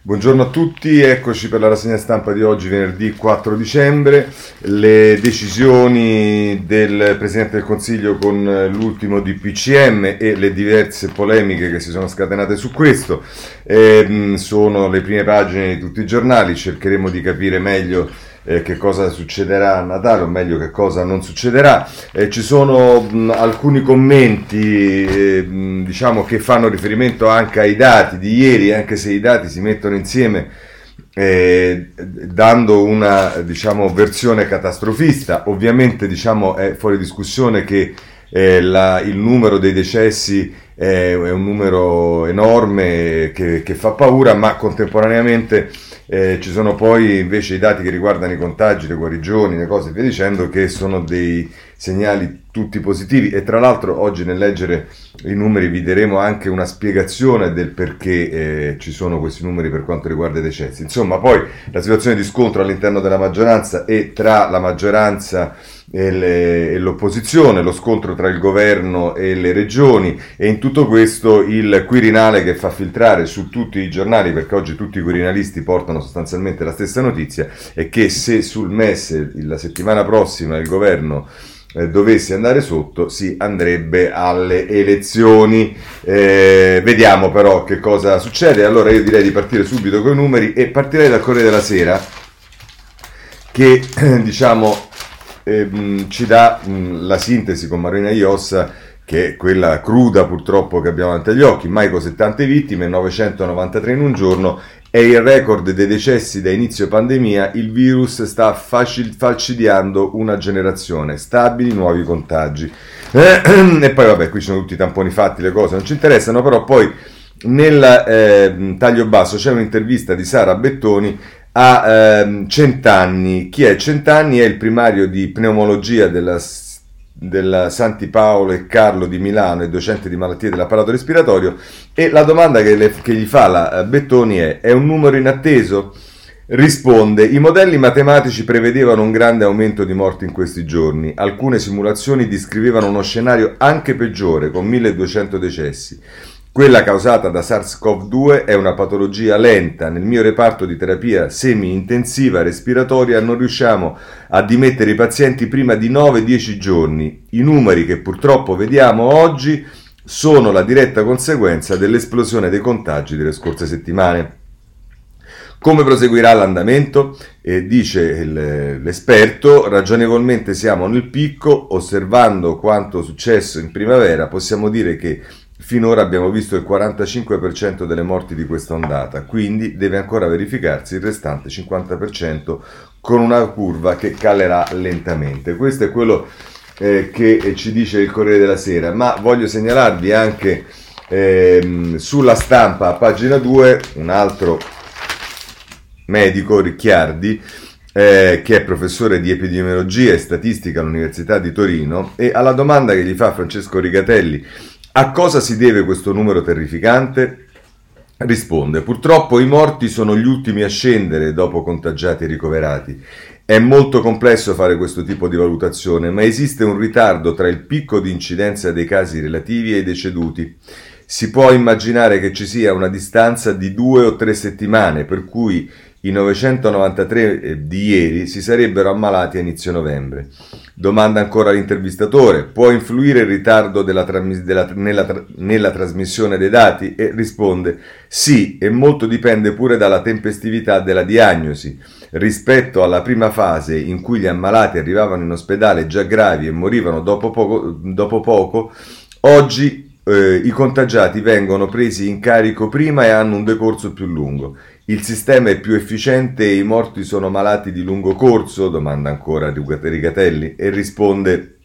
Buongiorno a tutti, eccoci per la rassegna stampa di oggi, venerdì 4 dicembre. Le decisioni del Presidente del Consiglio con l'ultimo DPCM e le diverse polemiche che si sono scatenate su questo eh, sono le prime pagine di tutti i giornali, cercheremo di capire meglio eh, che cosa succederà a Natale, o meglio che cosa non succederà. Eh, ci sono mh, alcuni commenti eh, mh, diciamo, che fanno riferimento anche ai dati di ieri, anche se i dati si mettono insieme. Eh, dando una diciamo, versione catastrofista, ovviamente diciamo, è fuori discussione che eh, la, il numero dei decessi è, un numero enorme che, che, fa paura, ma contemporaneamente eh, ci sono poi invece i dati che riguardano i contagi, le guarigioni, le cose e via dicendo, che sono dei segnali tutti positivi e tra l'altro oggi nel leggere i numeri vi daremo anche una spiegazione del perché eh, ci sono questi numeri per quanto riguarda i decessi. Insomma, poi la situazione di scontro all'interno della maggioranza e tra la maggioranza l'opposizione, lo scontro tra il governo e le regioni e in tutto questo il Quirinale che fa filtrare su tutti i giornali, perché oggi tutti i quirinalisti portano sostanzialmente la stessa notizia, è che se sul MES la settimana prossima il governo eh, dovesse andare sotto, si andrebbe alle elezioni. Eh, vediamo però che cosa succede. Allora io direi di partire subito con i numeri e partirei dal Corriere della Sera che diciamo eh, ci dà mh, la sintesi con Marina Iossa, che è quella cruda purtroppo che abbiamo davanti agli occhi, mai così tante vittime, 993 in un giorno, è il record dei decessi da inizio pandemia, il virus sta facil- falcidiando una generazione, stabili nuovi contagi. e poi vabbè, qui ci sono tutti i tamponi fatti, le cose non ci interessano, però poi nel eh, taglio basso c'è un'intervista di Sara Bettoni ha ehm, cent'anni. Chi è Centanni? È il primario di pneumologia della, della Santi Paolo e Carlo di Milano e docente di malattie dell'apparato respiratorio e la domanda che, le, che gli fa la eh, Bettoni è è un numero inatteso? Risponde, i modelli matematici prevedevano un grande aumento di morti in questi giorni, alcune simulazioni descrivevano uno scenario anche peggiore, con 1200 decessi. Quella causata da SARS-CoV-2 è una patologia lenta. Nel mio reparto di terapia semi-intensiva respiratoria non riusciamo a dimettere i pazienti prima di 9-10 giorni. I numeri che purtroppo vediamo oggi sono la diretta conseguenza dell'esplosione dei contagi delle scorse settimane. Come proseguirà l'andamento? Eh, dice l'esperto, ragionevolmente siamo nel picco, osservando quanto successo in primavera possiamo dire che Finora abbiamo visto il 45% delle morti di questa ondata, quindi deve ancora verificarsi il restante 50% con una curva che calerà lentamente. Questo è quello eh, che ci dice il Corriere della Sera, ma voglio segnalarvi anche eh, sulla stampa a pagina 2 un altro medico, Ricchiardi, eh, che è professore di epidemiologia e statistica all'Università di Torino, e alla domanda che gli fa Francesco Rigatelli a cosa si deve questo numero terrificante? Risponde, purtroppo i morti sono gli ultimi a scendere dopo contagiati e ricoverati. È molto complesso fare questo tipo di valutazione, ma esiste un ritardo tra il picco di incidenza dei casi relativi e i deceduti. Si può immaginare che ci sia una distanza di due o tre settimane, per cui i 993 eh, di ieri si sarebbero ammalati a inizio novembre. Domanda ancora l'intervistatore, può influire il ritardo della della, nella, nella trasmissione dei dati? E risponde sì, e molto dipende pure dalla tempestività della diagnosi. Rispetto alla prima fase in cui gli ammalati arrivavano in ospedale già gravi e morivano dopo poco, dopo poco oggi eh, i contagiati vengono presi in carico prima e hanno un decorso più lungo. Il sistema è più efficiente e i morti sono malati di lungo corso? domanda ancora Rigatelli e risponde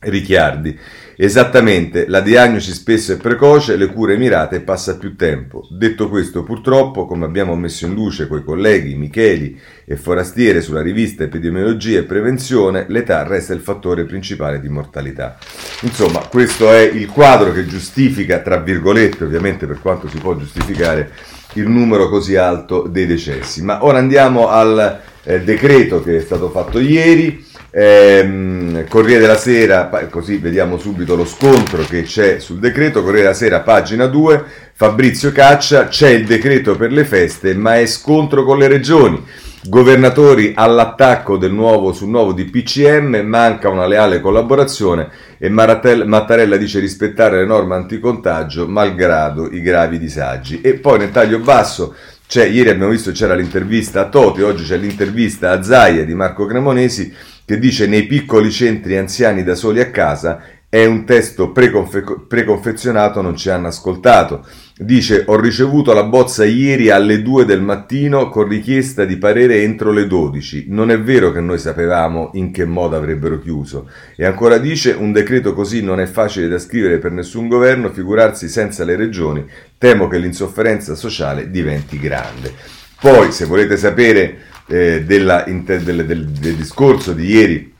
Ricciardi. Esattamente, la diagnosi spesso è precoce, le cure mirate passa più tempo. Detto questo, purtroppo, come abbiamo messo in luce coi colleghi Micheli e Forastiere sulla rivista Epidemiologia e Prevenzione, l'età resta il fattore principale di mortalità. Insomma, questo è il quadro che giustifica, tra virgolette, ovviamente per quanto si può giustificare, il numero così alto dei decessi. Ma ora andiamo al eh, decreto che è stato fatto ieri. Ehm, Corriere della Sera, così vediamo subito lo scontro che c'è sul decreto. Corriere della Sera, pagina 2. Fabrizio Caccia, c'è il decreto per le feste, ma è scontro con le regioni. Governatori all'attacco del nuovo, sul nuovo DPCM, manca una leale collaborazione e Mattarella dice rispettare le norme anticontagio malgrado i gravi disagi. E poi nel taglio basso c'è, ieri abbiamo visto c'era l'intervista a Toti, oggi c'è l'intervista a Zaia di Marco Cremonesi che dice nei piccoli centri anziani da soli a casa è un testo preconfe- preconfezionato, non ci hanno ascoltato. Dice ho ricevuto la bozza ieri alle 2 del mattino con richiesta di parere entro le 12. Non è vero che noi sapevamo in che modo avrebbero chiuso. E ancora dice un decreto così non è facile da scrivere per nessun governo, figurarsi senza le regioni. Temo che l'insofferenza sociale diventi grande. Poi se volete sapere eh, della, del, del, del discorso di ieri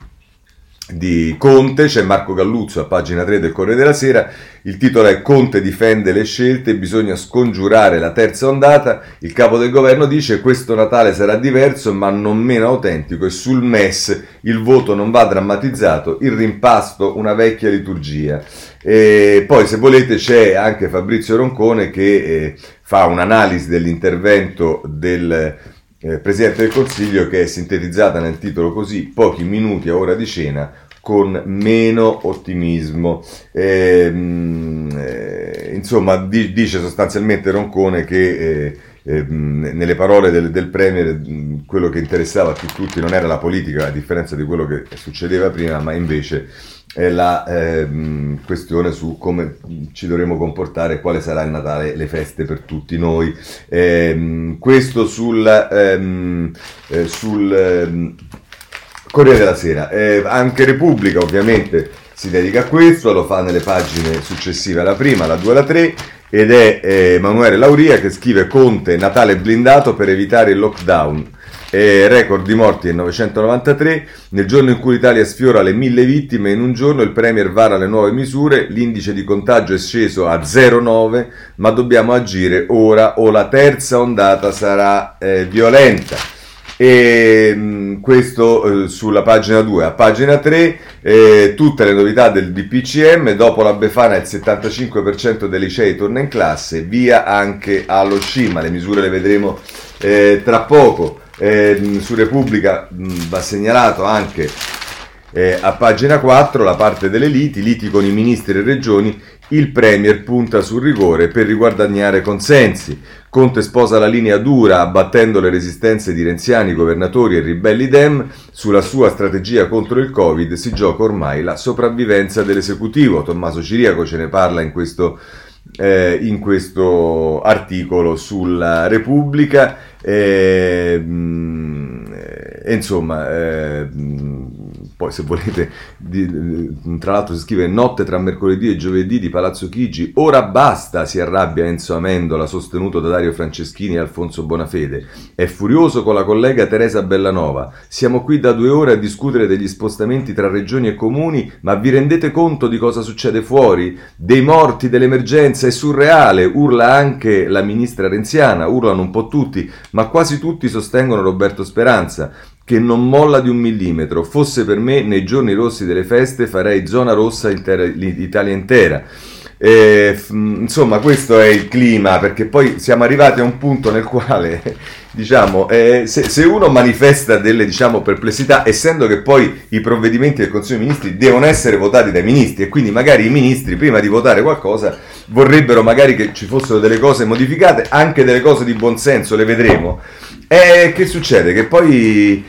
di Conte, c'è Marco Galluzzo a pagina 3 del Corriere della Sera, il titolo è Conte difende le scelte, bisogna scongiurare la terza ondata, il capo del governo dice questo Natale sarà diverso ma non meno autentico e sul MES il voto non va drammatizzato, il rimpasto una vecchia liturgia. E poi se volete c'è anche Fabrizio Roncone che eh, fa un'analisi dell'intervento del eh, Presidente del Consiglio che è sintetizzata nel titolo così, pochi minuti a ora di cena con meno ottimismo. Eh, eh, insomma, di, dice sostanzialmente Roncone che eh, eh, nelle parole del, del Premier quello che interessava più tutti non era la politica, a differenza di quello che succedeva prima, ma invece la ehm, questione su come ci dovremo comportare e quale sarà il Natale, le feste per tutti noi. Ehm, questo sul, ehm, eh, sul ehm, Corriere della Sera. Eh, anche Repubblica ovviamente si dedica a questo, lo fa nelle pagine successive alla prima, la 2 e la 3 ed è eh, Emanuele Lauria che scrive Conte Natale blindato per evitare il lockdown eh, record di morti nel 993, nel giorno in cui l'Italia sfiora le mille vittime, in un giorno il Premier vara le nuove misure, l'indice di contagio è sceso a 0,9, ma dobbiamo agire ora o la terza ondata sarà eh, violenta. E mh, mm, questo eh, sulla pagina 2. A pagina 3 eh, tutte le novità del DPCM, dopo la Befana il 75% dei licei torna in classe, via anche allo scima, le misure le vedremo eh, tra poco. Eh, su Repubblica mh, va segnalato anche eh, a pagina 4 la parte delle liti, liti con i ministri e regioni, il Premier punta sul rigore per riguadagnare consensi. Conte sposa la linea dura abbattendo le resistenze di renziani, governatori e ribelli Dem. Sulla sua strategia contro il Covid si gioca ormai la sopravvivenza dell'esecutivo. Tommaso Ciriaco ce ne parla in questo, eh, in questo articolo sulla Repubblica. E, mh, e insomma, eh, poi se volete, tra l'altro si scrive notte tra mercoledì e giovedì di Palazzo Chigi, ora basta, si arrabbia Enzo Amendola, sostenuto da Dario Franceschini e Alfonso Bonafede. È furioso con la collega Teresa Bellanova. Siamo qui da due ore a discutere degli spostamenti tra regioni e comuni, ma vi rendete conto di cosa succede fuori? Dei morti, dell'emergenza, è surreale, urla anche la ministra renziana, urlano un po' tutti, ma quasi tutti sostengono Roberto Speranza che non molla di un millimetro. Fosse per me, nei giorni rossi delle feste farei zona rossa intera, l'Italia intera. E, insomma, questo è il clima, perché poi siamo arrivati a un punto nel quale, diciamo, eh, se, se, uno manifesta delle diciamo, perplessità, essendo che poi i provvedimenti del Consiglio dei Ministri devono essere votati dai ministri e quindi magari i ministri, prima di votare qualcosa, vorrebbero magari che ci fossero delle cose modificate, anche delle cose di buonsenso, le vedremo. E che succede? Che poi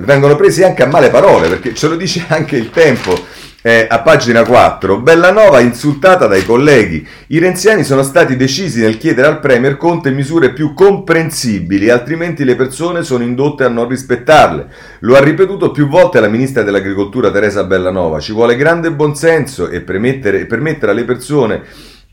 vengono presi anche a male parole, perché ce lo dice anche il tempo. Eh, a pagina 4, Bellanova insultata dai colleghi. I renziani sono stati decisi nel chiedere al Premier Conte misure più comprensibili, altrimenti le persone sono indotte a non rispettarle. Lo ha ripetuto più volte la ministra dell'Agricoltura Teresa Bellanova. Ci vuole grande buonsenso e permettere alle persone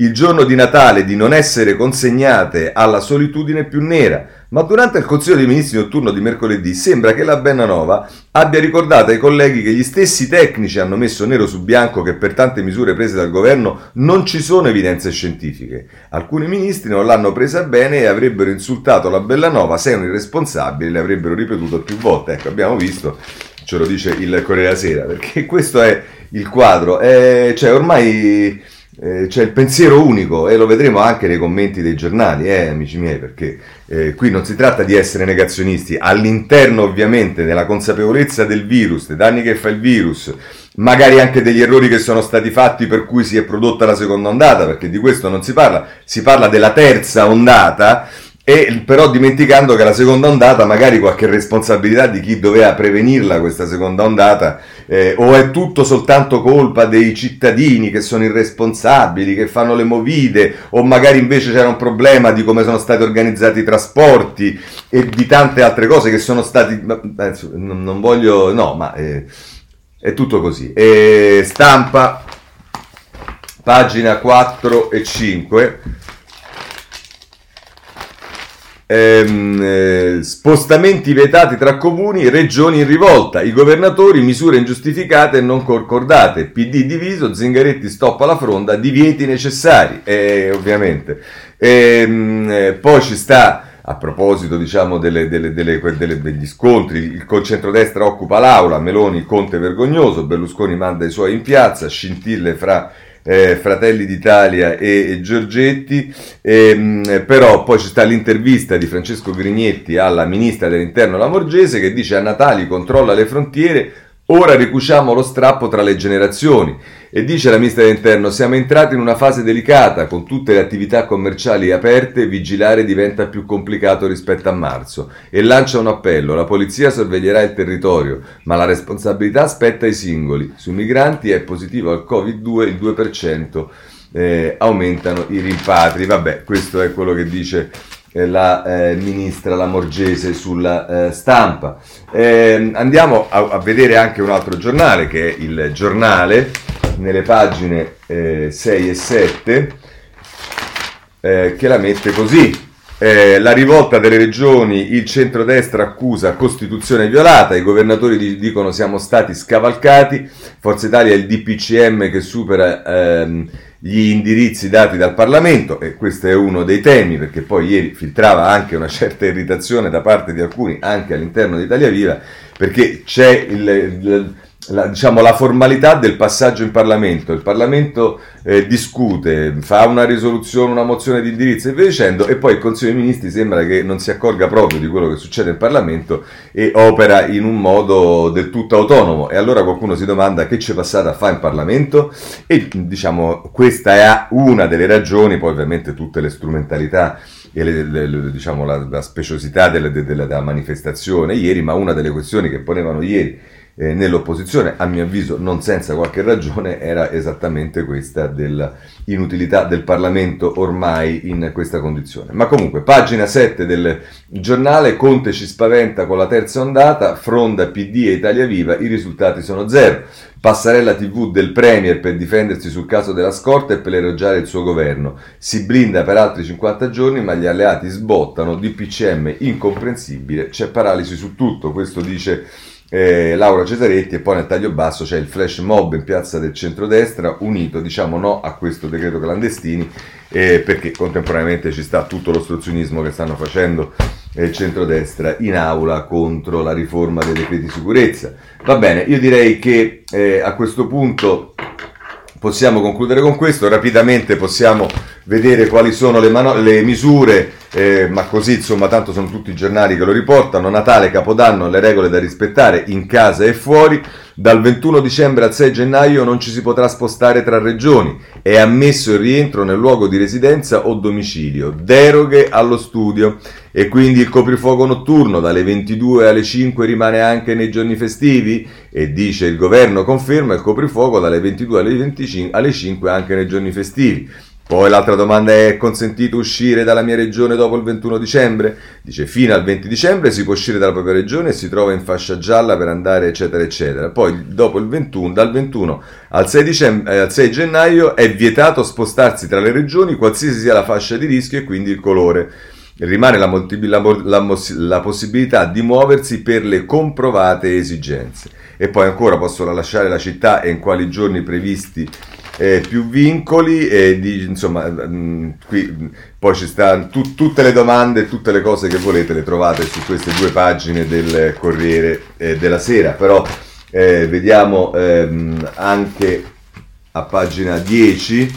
il giorno di Natale di non essere consegnate alla solitudine più nera, ma durante il Consiglio dei Ministri notturno di mercoledì sembra che la Bennanova abbia ricordato ai colleghi che gli stessi tecnici hanno messo nero su bianco che per tante misure prese dal governo non ci sono evidenze scientifiche. Alcuni ministri non l'hanno presa bene e avrebbero insultato la Bellanova, sei un irresponsabile, le avrebbero ripetuto più volte. Ecco, abbiamo visto, ce lo dice il Corriere della Sera, perché questo è il quadro. Eh, cioè, ormai eh, c'è il pensiero unico e lo vedremo anche nei commenti dei giornali, eh, amici miei, perché eh, qui non si tratta di essere negazionisti, all'interno ovviamente della consapevolezza del virus, dei danni che fa il virus, magari anche degli errori che sono stati fatti per cui si è prodotta la seconda ondata, perché di questo non si parla, si parla della terza ondata e però dimenticando che la seconda ondata, magari qualche responsabilità di chi doveva prevenirla questa seconda ondata, eh, o è tutto soltanto colpa dei cittadini che sono irresponsabili, che fanno le movide, o magari invece c'era un problema di come sono stati organizzati i trasporti e di tante altre cose che sono stati... Non voglio... no, ma eh, è tutto così. E stampa, pagina 4 e 5 ehm, eh, spostamenti vietati tra comuni, regioni in rivolta, i governatori, misure ingiustificate e non concordate, PD diviso, Zingaretti stoppa la fronda, divieti necessari, eh, ovviamente. Ehm, eh, poi ci sta a proposito diciamo, delle, delle, delle, degli scontri, il centrodestra occupa l'aula, Meloni Conte vergognoso, Berlusconi manda i suoi in piazza, scintille fra eh, Fratelli d'Italia e, e Giorgetti, ehm, però poi ci sta l'intervista di Francesco Grignetti alla ministra dell'interno Lamorgese che dice a Natali controlla le frontiere, ora ricuciamo lo strappo tra le generazioni. E dice la ministra dell'interno, siamo entrati in una fase delicata, con tutte le attività commerciali aperte, vigilare diventa più complicato rispetto a marzo. E lancia un appello, la polizia sorveglierà il territorio, ma la responsabilità spetta ai singoli. Sui migranti è positivo al Covid-2 il 2%. Eh, aumentano i rimpatri. Vabbè, questo è quello che dice la eh, ministra Lamorgese sulla eh, stampa. Ehm, andiamo a, a, vedere anche un altro giornale che è il giornale nelle pagine 6 eh, e 7 eh, che la mette così. Eh, la rivolta delle regioni, il centrodestra accusa Costituzione violata, i governatori dicono siamo stati scavalcati, Forza Italia è il DPCM che supera ehm, gli indirizzi dati dal Parlamento e questo è uno dei temi perché poi ieri filtrava anche una certa irritazione da parte di alcuni anche all'interno di Italia Viva perché c'è il, il la, diciamo, la formalità del passaggio in Parlamento. Il Parlamento eh, discute, fa una risoluzione, una mozione di indirizzo e via dicendo, e poi il Consiglio dei Ministri sembra che non si accorga proprio di quello che succede in Parlamento e opera in un modo del tutto autonomo. E allora qualcuno si domanda che c'è passato a fare in Parlamento? E diciamo, questa è una delle ragioni, poi ovviamente tutte le strumentalità e le, le, le, diciamo, la, la speciosità delle, delle, della manifestazione ieri, ma una delle questioni che ponevano ieri eh, nell'opposizione, a mio avviso non senza qualche ragione, era esattamente questa dell'inutilità del Parlamento ormai in questa condizione. Ma comunque, pagina 7 del giornale, Conte ci spaventa con la terza ondata, Fronda, PD e Italia Viva, i risultati sono zero. Passarella TV del Premier per difendersi sul caso della scorta e per elogiare il suo governo. Si blinda per altri 50 giorni, ma gli alleati sbottano. DPCM incomprensibile, c'è paralisi su tutto. Questo dice eh, Laura Cesaretti e poi nel taglio basso c'è il flash mob in piazza del centrodestra unito diciamo no a questo decreto clandestini eh, perché contemporaneamente ci sta tutto l'ostruzionismo che stanno facendo il centrodestra in aula contro la riforma dei decreti di sicurezza. Va bene io direi che eh, a questo punto possiamo concludere con questo. Rapidamente possiamo vedere quali sono le, mano- le misure eh, ma così insomma tanto sono tutti i giornali che lo riportano, Natale, Capodanno, le regole da rispettare in casa e fuori, dal 21 dicembre al 6 gennaio non ci si potrà spostare tra regioni, è ammesso il rientro nel luogo di residenza o domicilio, deroghe allo studio. E quindi il coprifuoco notturno dalle 22 alle 5 rimane anche nei giorni festivi. E dice il governo conferma il coprifuoco dalle 22 alle, 25, alle 5 anche nei giorni festivi. Poi l'altra domanda è: è consentito uscire dalla mia regione dopo il 21 dicembre? Dice fino al 20 dicembre si può uscire dalla propria regione e si trova in fascia gialla per andare eccetera eccetera. Poi dopo il 21, dal 21 al 6, dicembre, eh, al 6 gennaio è vietato spostarsi tra le regioni qualsiasi sia la fascia di rischio e quindi il colore. Rimane la, la, la, la possibilità di muoversi per le comprovate esigenze. E poi ancora possono lasciare la città e in quali giorni previsti eh, più vincoli e di, insomma mh, mm, qui poi ci stanno tu, tutte le domande tutte le cose che volete le trovate su queste due pagine del Corriere eh, della Sera. Però eh, vediamo ehm, anche a pagina 10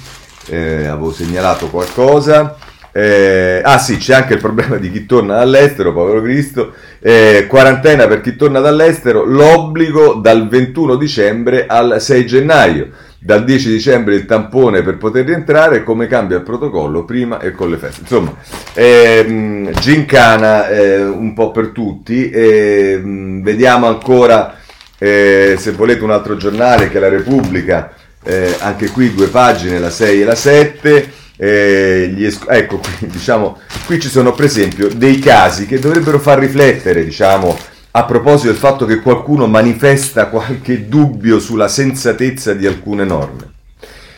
eh, avevo segnalato qualcosa. Eh, ah sì, c'è anche il problema di chi torna dall'estero, povero Cristo. Eh, quarantena per chi torna dall'estero, l'obbligo dal 21 dicembre al 6 gennaio dal 10 dicembre il tampone per poter rientrare, come cambia il protocollo prima e con le feste. Insomma, ehm, gincana eh, un po' per tutti, ehm, vediamo ancora eh, se volete un altro giornale che è la Repubblica, eh, anche qui due pagine, la 6 e la 7. Eh, es- ecco qui, diciamo, qui ci sono per esempio dei casi che dovrebbero far riflettere, diciamo, a proposito del fatto che qualcuno manifesta qualche dubbio sulla sensatezza di alcune norme.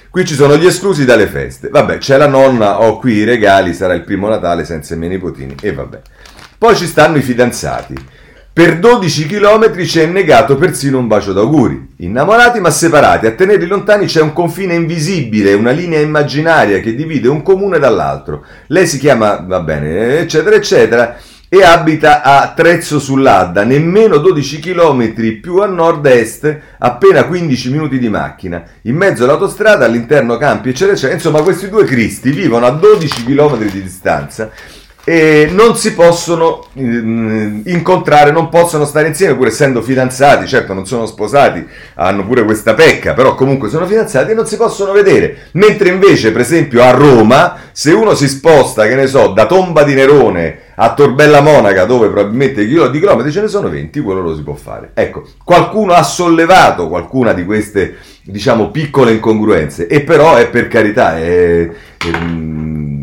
Qui ci sono gli esclusi dalle feste. Vabbè, c'è la nonna, ho qui i regali, sarà il primo Natale senza i miei nipotini. E vabbè. Poi ci stanno i fidanzati. Per 12 km ci è negato persino un bacio d'auguri. Innamorati ma separati, a tenerli lontani c'è un confine invisibile, una linea immaginaria che divide un comune dall'altro. Lei si chiama, va bene, eccetera, eccetera e abita a Trezzo sull'Adda, nemmeno 12 km più a nord-est, appena 15 minuti di macchina. In mezzo all'autostrada, all'interno campi, eccetera, eccetera. Insomma, questi due cristi vivono a 12 km di distanza e non si possono mm, incontrare, non possono stare insieme, pur essendo fidanzati, certo non sono sposati, hanno pure questa pecca, però comunque sono fidanzati e non si possono vedere. Mentre invece, per esempio, a Roma, se uno si sposta, che ne so, da Tomba di Nerone a Torbella Monaca, dove probabilmente di chilometri ce ne sono 20, quello lo si può fare. Ecco, qualcuno ha sollevato qualcuna di queste, diciamo, piccole incongruenze, e però è per carità, è, è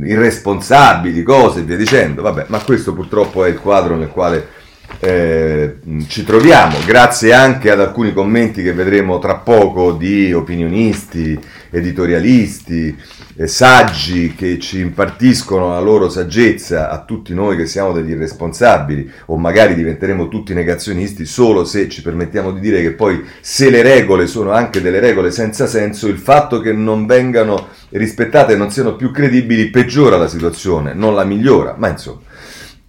irresponsabili, cose e via dicendo. Vabbè, ma questo purtroppo è il quadro nel quale eh, ci troviamo, grazie anche ad alcuni commenti che vedremo tra poco di opinionisti, editorialisti, eh, saggi che ci impartiscono la loro saggezza a tutti noi che siamo degli irresponsabili o magari diventeremo tutti negazionisti solo se ci permettiamo di dire che poi se le regole sono anche delle regole senza senso, il fatto che non vengano rispettate e non siano più credibili peggiora la situazione, non la migliora, ma insomma.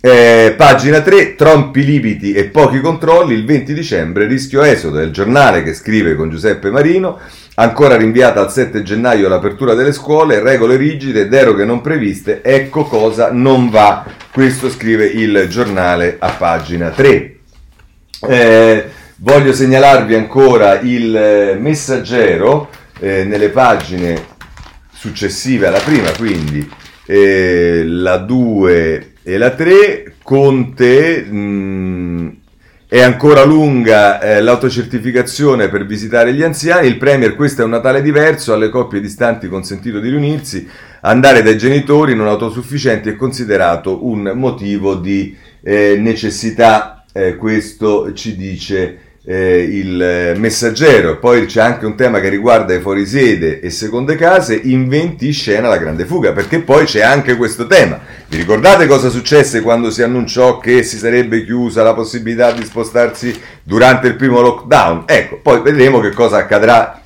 Eh, pagina 3, troppi limiti e pochi controlli, il 20 dicembre rischio esodo, è il giornale che scrive con Giuseppe Marino, ancora rinviata al 7 gennaio l'apertura delle scuole, regole rigide, deroghe non previste, ecco cosa non va, questo scrive il giornale a pagina 3. Eh, voglio segnalarvi ancora il eh, messaggero eh, nelle pagine successive alla prima, quindi eh, la 2 e la 3, Conte, mh, mm, è ancora lunga eh, l'autocertificazione per visitare gli anziani, il Premier questo è un Natale diverso, alle coppie distanti consentito di riunirsi, andare dai genitori non autosufficienti è considerato un motivo di eh, necessità, eh, questo ci dice eh, il messaggero. Poi c'è anche un tema che riguarda i fuorisede e seconde case, inventi scena la grande fuga, perché poi c'è anche questo tema. Vi ricordate cosa successe quando si annunciò che si sarebbe chiusa la possibilità di spostarsi durante il primo lockdown? Ecco, poi vedremo che cosa accadrà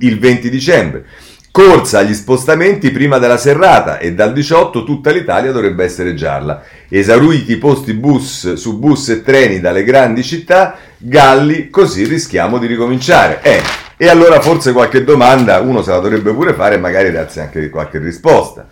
il 20 dicembre. Corsa agli spostamenti prima della serrata e dal 18 tutta l'Italia dovrebbe essere gialla. Esauriti i posti bus su bus e treni dalle grandi città, Galli, così rischiamo di ricominciare. Eh, e allora forse qualche domanda uno se la dovrebbe pure fare, magari grazie anche qualche risposta.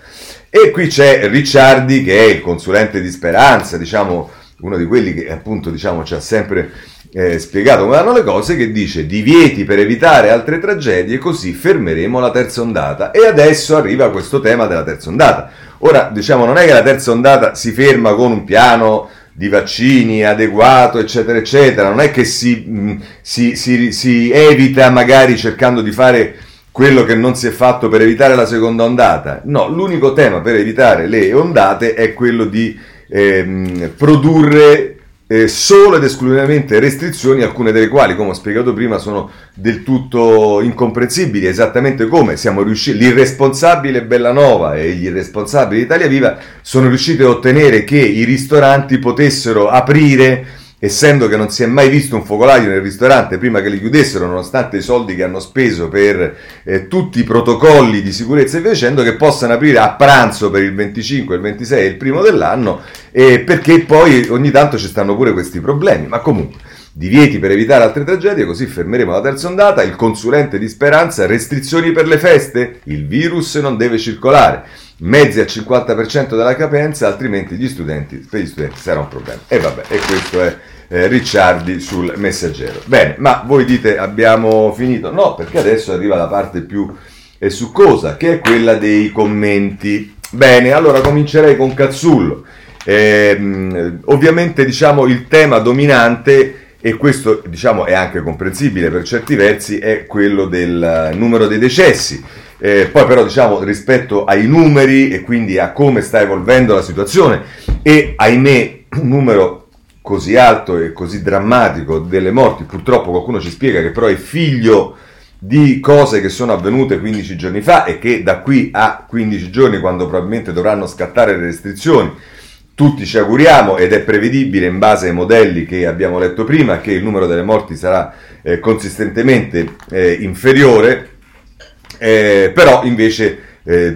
E qui c'è Ricciardi che è il consulente di Speranza, diciamo uno di quelli che appunto diciamo ci ha sempre eh, spiegato come vanno le cose, che dice divieti per evitare altre tragedie, così fermeremo la terza ondata. E adesso arriva questo tema della terza ondata. Ora, diciamo, non è che la terza ondata si ferma con un piano di vaccini adeguato, eccetera, eccetera, non è che si, si, si, si evita magari cercando di fare quello che non si è fatto per evitare la seconda ondata. No, l'unico tema per evitare le ondate è quello di ehm, produrre eh, solo ed esclusivamente restrizioni, alcune delle quali, come ho spiegato prima, sono del tutto incomprensibili, esattamente come siamo riusciti, l'irresponsabile Bellanova e gli irresponsabili Italia Viva sono riusciti a ottenere che i ristoranti potessero aprire essendo che non si è mai visto un focolaio nel ristorante prima che li chiudessero, nonostante i soldi che hanno speso per eh, tutti i protocolli di sicurezza e via dicendo, che possano aprire a pranzo per il 25, il 26 e il primo dell'anno, eh, perché poi ogni tanto ci stanno pure questi problemi. Ma comunque, divieti per evitare altre tragedie, così fermeremo la terza ondata, il consulente di Speranza, restrizioni per le feste, il virus non deve circolare mezzi al 50% della capienza, altrimenti gli studenti, per gli studenti sarà un problema. E vabbè, e questo è eh, Ricciardi sul messaggero. Bene, ma voi dite abbiamo finito? No, perché adesso arriva la parte più eh, succosa, che è quella dei commenti. Bene, allora comincerei con Cazzullo. Eh, ovviamente diciamo il tema dominante e questo diciamo è anche comprensibile per certi versi è quello del numero dei decessi eh, poi però diciamo rispetto ai numeri e quindi a come sta evolvendo la situazione e ahimè un numero così alto e così drammatico delle morti, purtroppo qualcuno ci spiega che però è figlio di cose che sono avvenute 15 giorni fa e che da qui a 15 giorni, quando probabilmente dovranno scattare le restrizioni, tutti ci auguriamo ed è prevedibile in base ai modelli che abbiamo letto prima che il numero delle morti sarà eh, consistentemente eh, inferiore eh, però invece eh,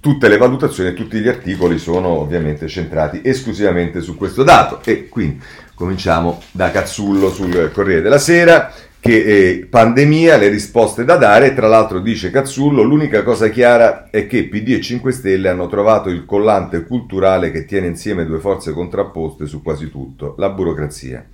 tutte le valutazioni e tutti gli articoli sono ovviamente centrati esclusivamente su questo dato. E quindi cominciamo da Cazzullo sul Corriere della Sera che eh, pandemia, le risposte da dare, tra l'altro dice Cazzullo, l'unica cosa chiara è che PD e 5 Stelle hanno trovato il collante culturale che tiene insieme due forze contrapposte su quasi tutto, la burocrazia.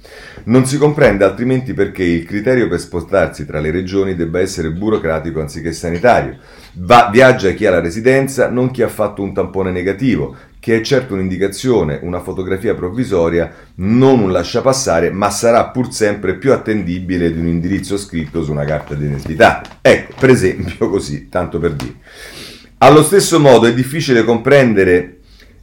Non si comprende altrimenti perché il criterio per spostarsi tra le regioni debba essere burocratico anziché sanitario. Va, viaggia chi ha la residenza, non chi ha fatto un tampone negativo, che è certo un'indicazione, una fotografia provvisoria, non un lasciapassare, ma sarà pur sempre più attendibile di un indirizzo scritto su una carta d'identità. Ecco, per esempio così, tanto per dire. Allo stesso modo è difficile comprendere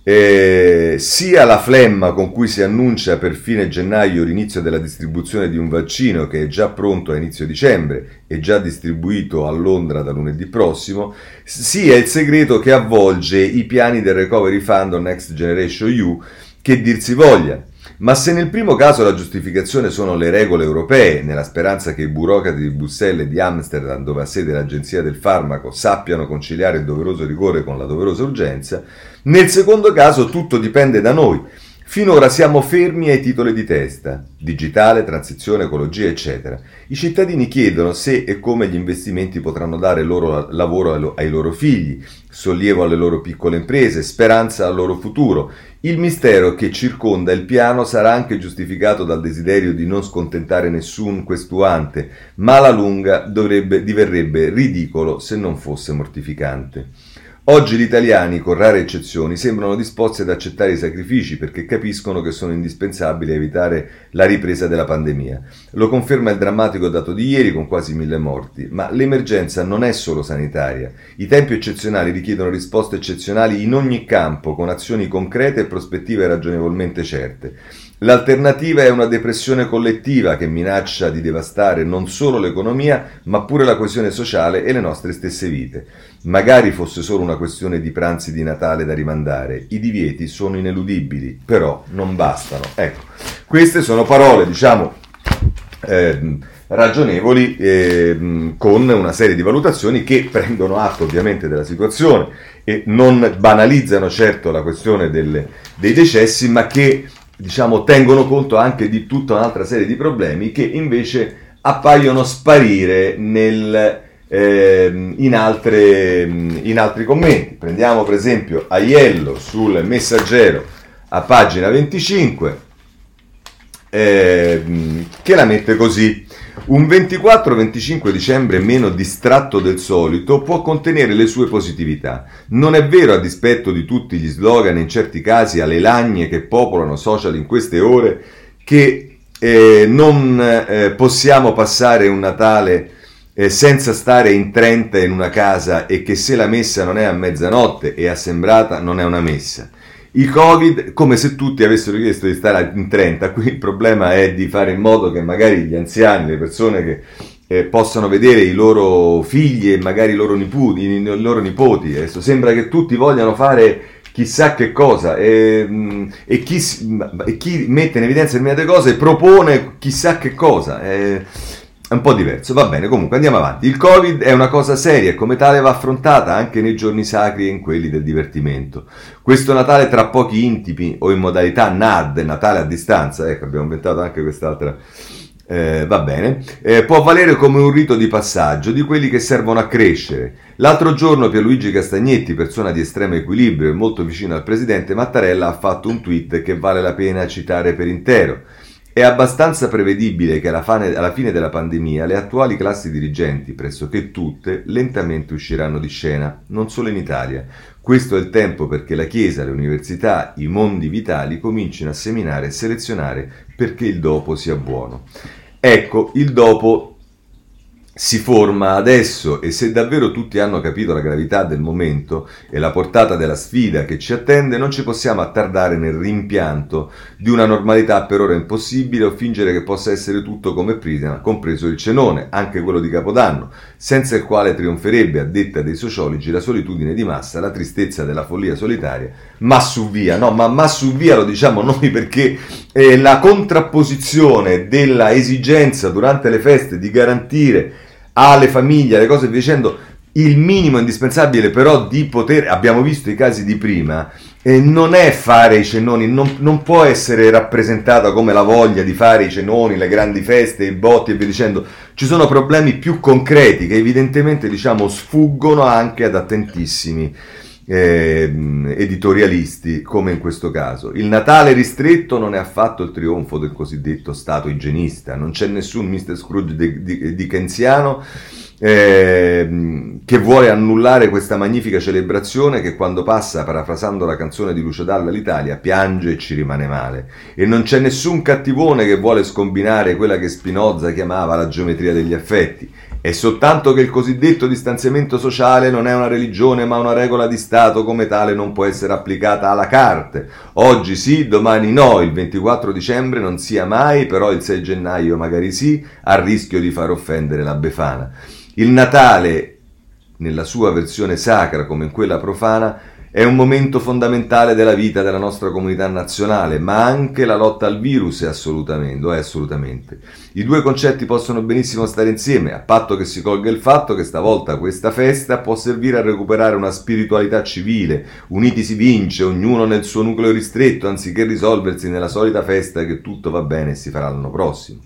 eh, sia la flemma con cui si annuncia per fine gennaio l'inizio della distribuzione di un vaccino che è già pronto a inizio dicembre e già distribuito a Londra da lunedì prossimo, sia il segreto che avvolge i piani del Recovery Fund o Next Generation EU, che dir si voglia. Ma se nel primo caso la giustificazione sono le regole europee, nella speranza che i burocrati di Bruxelles e di Amsterdam, dove ha sede l'Agenzia del Farmaco, sappiano conciliare il doveroso rigore con la doverosa urgenza, nel secondo caso tutto dipende da noi. Finora siamo fermi ai titoli di testa, digitale, transizione, ecologia, eccetera. I cittadini chiedono se e come gli investimenti potranno dare loro lavoro ai loro figli, sollievo alle loro piccole imprese, speranza al loro futuro. Il mistero che circonda il piano sarà anche giustificato dal desiderio di non scontentare nessun questuante, ma alla lunga dovrebbe, diverrebbe ridicolo se non fosse mortificante. Oggi gli italiani, con rare eccezioni, sembrano disposti ad accettare i sacrifici perché capiscono che sono indispensabili a evitare la ripresa della pandemia. Lo conferma il drammatico dato di ieri con quasi mille morti, ma l'emergenza non è solo sanitaria. I tempi eccezionali richiedono risposte eccezionali in ogni campo, con azioni concrete e prospettive ragionevolmente certe. L'alternativa è una depressione collettiva che minaccia di devastare non solo l'economia, ma pure la coesione sociale e le nostre stesse vite. Magari fosse solo una questione di pranzi di Natale da rimandare, i divieti sono ineludibili, però non bastano. Ecco, queste sono parole, diciamo, eh, ragionevoli eh, con una serie di valutazioni che prendono atto ovviamente della situazione e non banalizzano certo la questione delle, dei decessi, ma che diciamo, tengono conto anche di tutta un'altra serie di problemi che invece appaiono sparire nel, eh, in, altre, in, altri commenti. Prendiamo per esempio Aiello sul messaggero a pagina 25 eh, che la mette così. Un 24-25 dicembre meno distratto del solito può contenere le sue positività. Non è vero, a dispetto di tutti gli slogan, in certi casi alle lagne che popolano social in queste ore, che eh, non eh, possiamo passare un Natale eh, senza stare in 30 in una casa e che se la messa non è a mezzanotte e assembrata non è una messa. Il Covid, come se tutti avessero chiesto di stare in 30, qui il problema è di fare in modo che magari gli anziani, le persone che eh, possano vedere i loro figli e magari i loro nipoti, i loro nipoti. Adesso sembra che tutti vogliano fare chissà che cosa e, mm, e, chi, e chi, mette in evidenza determinate cose propone chissà che cosa. È, un po' diverso, va bene, comunque andiamo avanti. Il Covid è una cosa seria e come tale va affrontata anche nei giorni sacri e in quelli del divertimento. Questo Natale tra pochi intimi o in modalità NAD, Natale a distanza, ecco abbiamo inventato anche quest'altra eh, va bene, eh, può valere come un rito di passaggio di quelli che servono a crescere. L'altro giorno Pierluigi Castagnetti, persona di estremo equilibrio e molto vicino al presidente Mattarella, ha fatto un tweet che vale la pena citare per intero. È abbastanza prevedibile che alla fine, alla fine della pandemia le attuali classi dirigenti, pressoché tutte, lentamente usciranno di scena, non solo in Italia. Questo è il tempo perché la Chiesa, le università, i mondi vitali comincino a seminare e selezionare perché il dopo sia buono. Ecco, il dopo si forma adesso e se davvero tutti hanno capito la gravità del momento e la portata della sfida che ci attende, non ci possiamo attardare nel rimpianto di una normalità per ora impossibile o fingere che possa essere tutto come prima, compreso il cenone, anche quello di Capodanno, senza il quale trionferebbe, a detta dei sociologi, la solitudine di massa, la tristezza della follia solitaria, ma su via, no, ma, ma su via lo diciamo noi perché eh, la contrapposizione della esigenza durante le feste di garantire alle famiglie, alle cose via dicendo, il minimo indispensabile però di poter, abbiamo visto i casi di prima, eh, non è fare i cenoni, non, non, può essere rappresentata come la voglia di fare i cenoni, le grandi feste, i botti e via dicendo. Ci sono problemi più concreti che evidentemente diciamo sfuggono anche ad attentissimi eh, editorialisti, come in questo caso. Il Natale ristretto non è affatto il trionfo del cosiddetto Stato igienista, non c'è nessun Mr. Scrooge dickensiano eh, che vuole annullare questa magnifica celebrazione che quando passa, parafrasando la canzone di Lucio Dalla, l'Italia piange e ci rimane male. E non c'è nessun cattivone che vuole scombinare quella che Spinoza chiamava la geometria degli affetti è soltanto che il cosiddetto distanziamento sociale non è una religione ma una regola di Stato, come tale non può essere applicata alla carte. Oggi sì, domani no, il 24 dicembre non sia mai, però il 6 gennaio magari sì, a rischio di far offendere la Befana. Il Natale, nella sua versione sacra come in quella profana, è un momento fondamentale della vita della nostra comunità nazionale, ma anche la lotta al virus è assolutamente, è assolutamente. I due concetti possono benissimo stare insieme, a patto che si colga il fatto che stavolta questa festa può servire a recuperare una spiritualità civile, uniti si vince, ognuno nel suo nucleo ristretto, anziché risolversi nella solita festa che tutto va bene e si farà l'anno prossimo.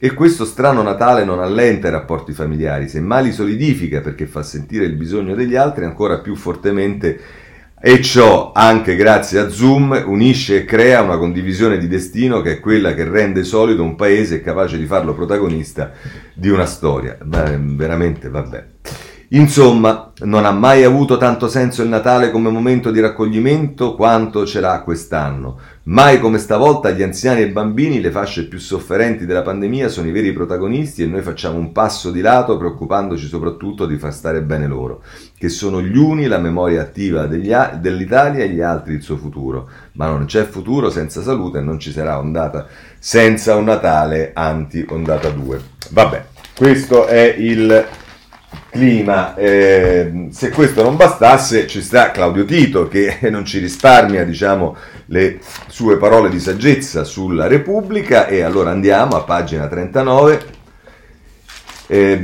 E questo strano Natale non allenta i rapporti familiari, semmai li solidifica perché fa sentire il bisogno degli altri ancora più fortemente e ciò, anche grazie a Zoom, unisce e crea una condivisione di destino che è quella che rende solido un paese capace di farlo protagonista di una storia. Beh, veramente, vabbè. Insomma, non ha mai avuto tanto senso il Natale come momento di raccoglimento quanto ce l'ha quest'anno. Mai come stavolta gli anziani e i bambini, le fasce più sofferenti della pandemia, sono i veri protagonisti e noi facciamo un passo di lato preoccupandoci soprattutto di far stare bene loro, che sono gli uni la memoria attiva a- dell'Italia e gli altri il suo futuro. Ma non c'è futuro senza salute e non ci sarà ondata senza un Natale anti-ondata 2. Vabbè, questo è il clima. Eh, se questo non bastasse, ci sta Claudio Tito che non ci risparmia, diciamo, le sue parole di saggezza sulla Repubblica e allora andiamo a pagina 39. Eh,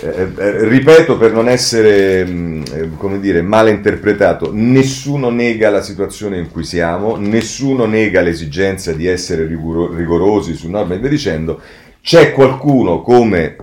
eh, ripeto per non essere eh, come dire male interpretato nessuno nega la situazione in cui siamo nessuno nega l'esigenza di essere rigorosi su norme e via dicendo c'è qualcuno come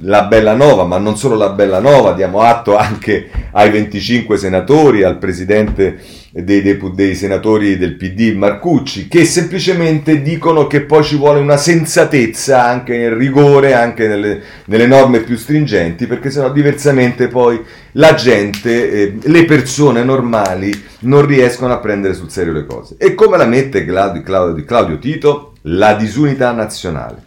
la Bellanova, ma non solo la Bellanova, diamo atto anche ai 25 senatori, al presidente dei, dei, dei, senatori del PD Marcucci, che semplicemente dicono che poi ci vuole una sensatezza anche nel rigore, anche nelle, nelle norme più stringenti, perché sennò diversamente poi la gente, eh, le persone normali non riescono a prendere sul serio le cose. E come la mette Claudio, Claudio, Claudio Tito? La disunità nazionale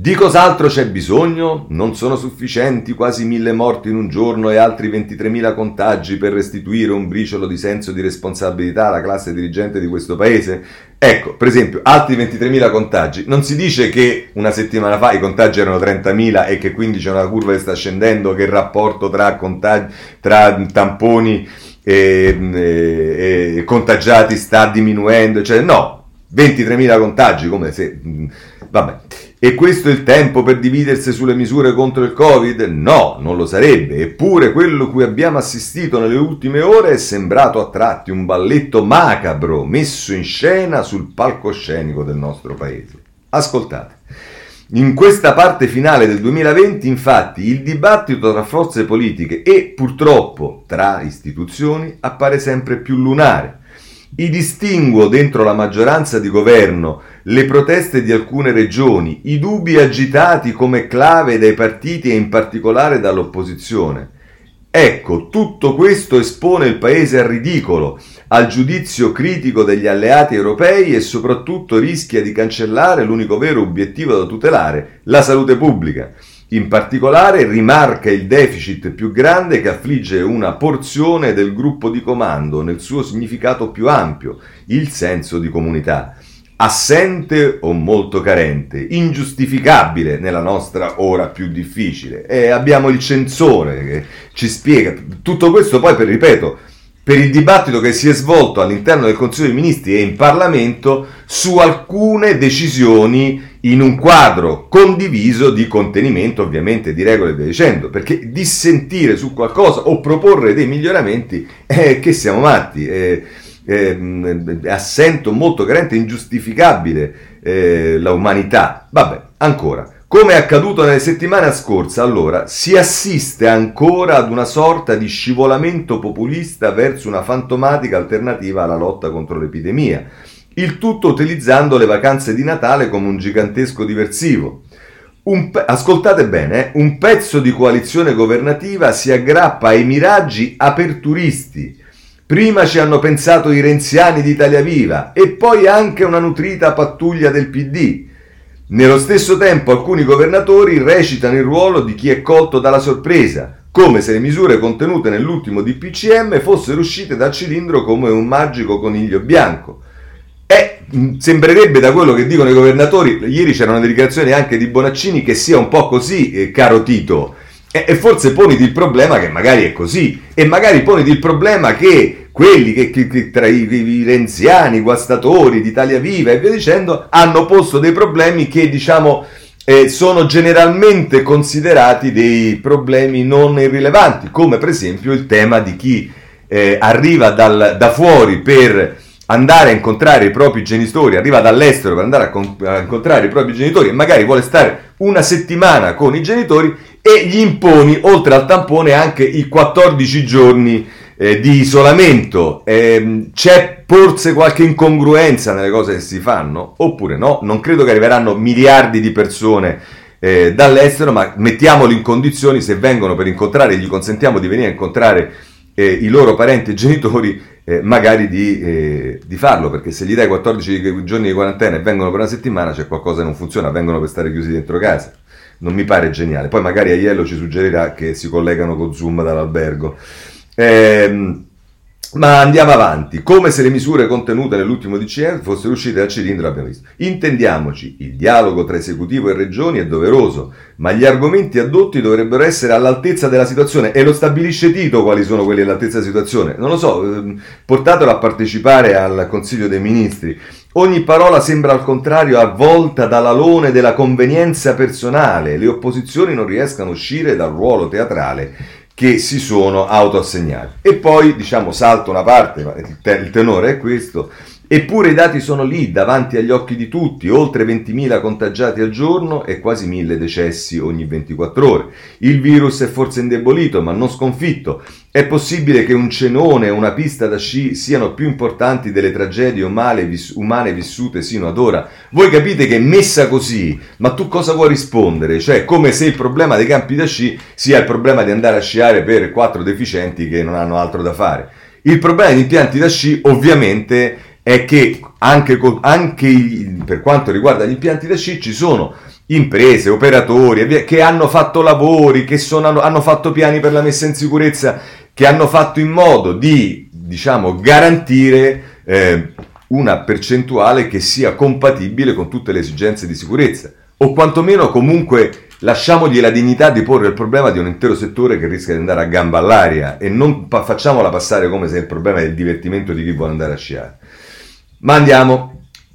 Di cos'altro c'è bisogno? Non sono sufficienti quasi mille morti in un giorno e altri 23.000 contagi per restituire un briciolo di senso di responsabilità alla classe dirigente di questo paese? Ecco, per esempio, altri 23.000 contagi. Non si dice che una settimana fa i contagi erano 30.000 e che quindi c'è una curva che sta scendendo, che il rapporto tra, contagi, tra tamponi e, e, e contagiati sta diminuendo, cioè no, 23.000 contagi come se... Vabbè. E questo è il tempo per dividersi sulle misure contro il Covid? No, non lo sarebbe. Eppure quello cui abbiamo assistito nelle ultime ore è sembrato a tratti un balletto macabro messo in scena sul palcoscenico del nostro paese. Ascoltate. In questa parte finale del 2020, infatti, il dibattito tra forze politiche e purtroppo tra istituzioni appare sempre più lunare. I distinguo dentro la maggioranza di governo le proteste di alcune regioni, i dubbi agitati come clave dai partiti e in particolare dall'opposizione. Ecco, tutto questo espone il Paese al ridicolo, al giudizio critico degli alleati europei e soprattutto rischia di cancellare l'unico vero obiettivo da tutelare, la salute pubblica. In particolare rimarca il deficit più grande che affligge una porzione del gruppo di comando nel suo significato più ampio, il senso di comunità. Assente o molto carente, ingiustificabile nella nostra ora più difficile. E abbiamo il censore che ci spiega tutto questo poi per ripeto per il dibattito che si è svolto all'interno del Consiglio dei Ministri e in Parlamento su alcune decisioni in un quadro condiviso di contenimento ovviamente di regole e via dicendo, perché dissentire su qualcosa o proporre dei miglioramenti è che siamo matti, è, è, è assento molto carente, ingiustificabile eh, la umanità. Vabbè, ancora. Come è accaduto nelle settimane scorse, allora, si assiste ancora ad una sorta di scivolamento populista verso una fantomatica alternativa alla lotta contro l'epidemia, il tutto utilizzando le vacanze di Natale come un gigantesco diversivo. Pe- ascoltate bene, eh? un pezzo di coalizione governativa si aggrappa ai miraggi aperturisti. Prima ci hanno pensato i renziani di Italia Viva e poi anche una nutrita pattuglia del PD nello stesso tempo alcuni governatori recitano il ruolo di chi è colto dalla sorpresa, come se le misure contenute nell'ultimo DPCM fossero uscite dal cilindro come un magico coniglio bianco. E mm, sembrerebbe da quello che dicono i governatori, ieri c'era una dichiarazione anche di Bonaccini che sia un po' così, eh, caro Tito, e, e forse poniti il problema che magari è così, e magari poniti il problema che quelli che, che, che tra i, i, renziani, guastatori d'Italia Viva e via dicendo, hanno posto dei problemi che diciamo eh, sono generalmente considerati dei problemi non irrilevanti, come per esempio il tema di chi eh, arriva dal, da fuori per andare a incontrare i propri genitori, arriva dall'estero per andare a, con, a incontrare i propri genitori e magari vuole stare una settimana con i genitori e gli imponi, oltre al tampone, anche i 14 giorni eh, di isolamento, eh, c'è forse qualche incongruenza nelle cose che si fanno? Oppure no? Non credo che arriveranno miliardi di persone eh, dall'estero, ma mettiamoli in condizioni, se vengono per incontrare, gli consentiamo di venire a incontrare eh, i loro parenti e genitori, eh, magari di, eh, di, farlo, perché se gli dai 14 giorni di quarantena e vengono per una settimana c'è qualcosa che non funziona, vengono per stare chiusi dentro casa. Non mi pare geniale. Poi magari Aiello ci suggerirà che si collegano con Zoom dall'albergo. Ehm, ma andiamo avanti, come se le misure contenute nell'ultimo DCM fossero uscite dal cilindro, abbiamo visto. Intendiamoci, il dialogo tra esecutivo e regioni è doveroso, ma gli argomenti addotti dovrebbero essere all'altezza della situazione e lo stabilisce Tito quali sono quelli all'altezza della situazione. Non lo so, ehm, portatelo a partecipare al Consiglio dei Ministri. Ogni parola sembra al contrario avvolta dall'alone della convenienza personale, le opposizioni non riescano a uscire dal ruolo teatrale che si sono autoassegnati. E poi, diciamo, salto una parte, ma il, te- il tenore è questo, Eppure i dati sono lì, davanti agli occhi di tutti, oltre 20.000 contagiati al giorno e quasi 1.000 decessi ogni 24 ore. Il virus è forse indebolito, ma non sconfitto. È possibile che un cenone e una pista da sci siano più importanti delle tragedie umane, viss- umane vissute sino ad ora? Voi capite che messa così, ma tu cosa vuoi rispondere? Cioè, come se il problema dei campi da sci sia il problema di andare a sciare per quattro deficienti che non hanno altro da fare. Il problema degli impianti da sci, ovviamente, è che anche, anche per quanto riguarda gli impianti da sci ci sono imprese, operatori che hanno fatto lavori, che sono, hanno fatto piani per la messa in sicurezza, che hanno fatto in modo di, diciamo, garantire eh, una percentuale che sia compatibile con tutte le esigenze di sicurezza o quantomeno comunque lasciamogli la dignità di porre il problema di un intero settore che rischia di andare a gamba all'aria e non pa- facciamola passare come se il problema è il divertimento di chi vuole andare a sciare. Ma andiamo.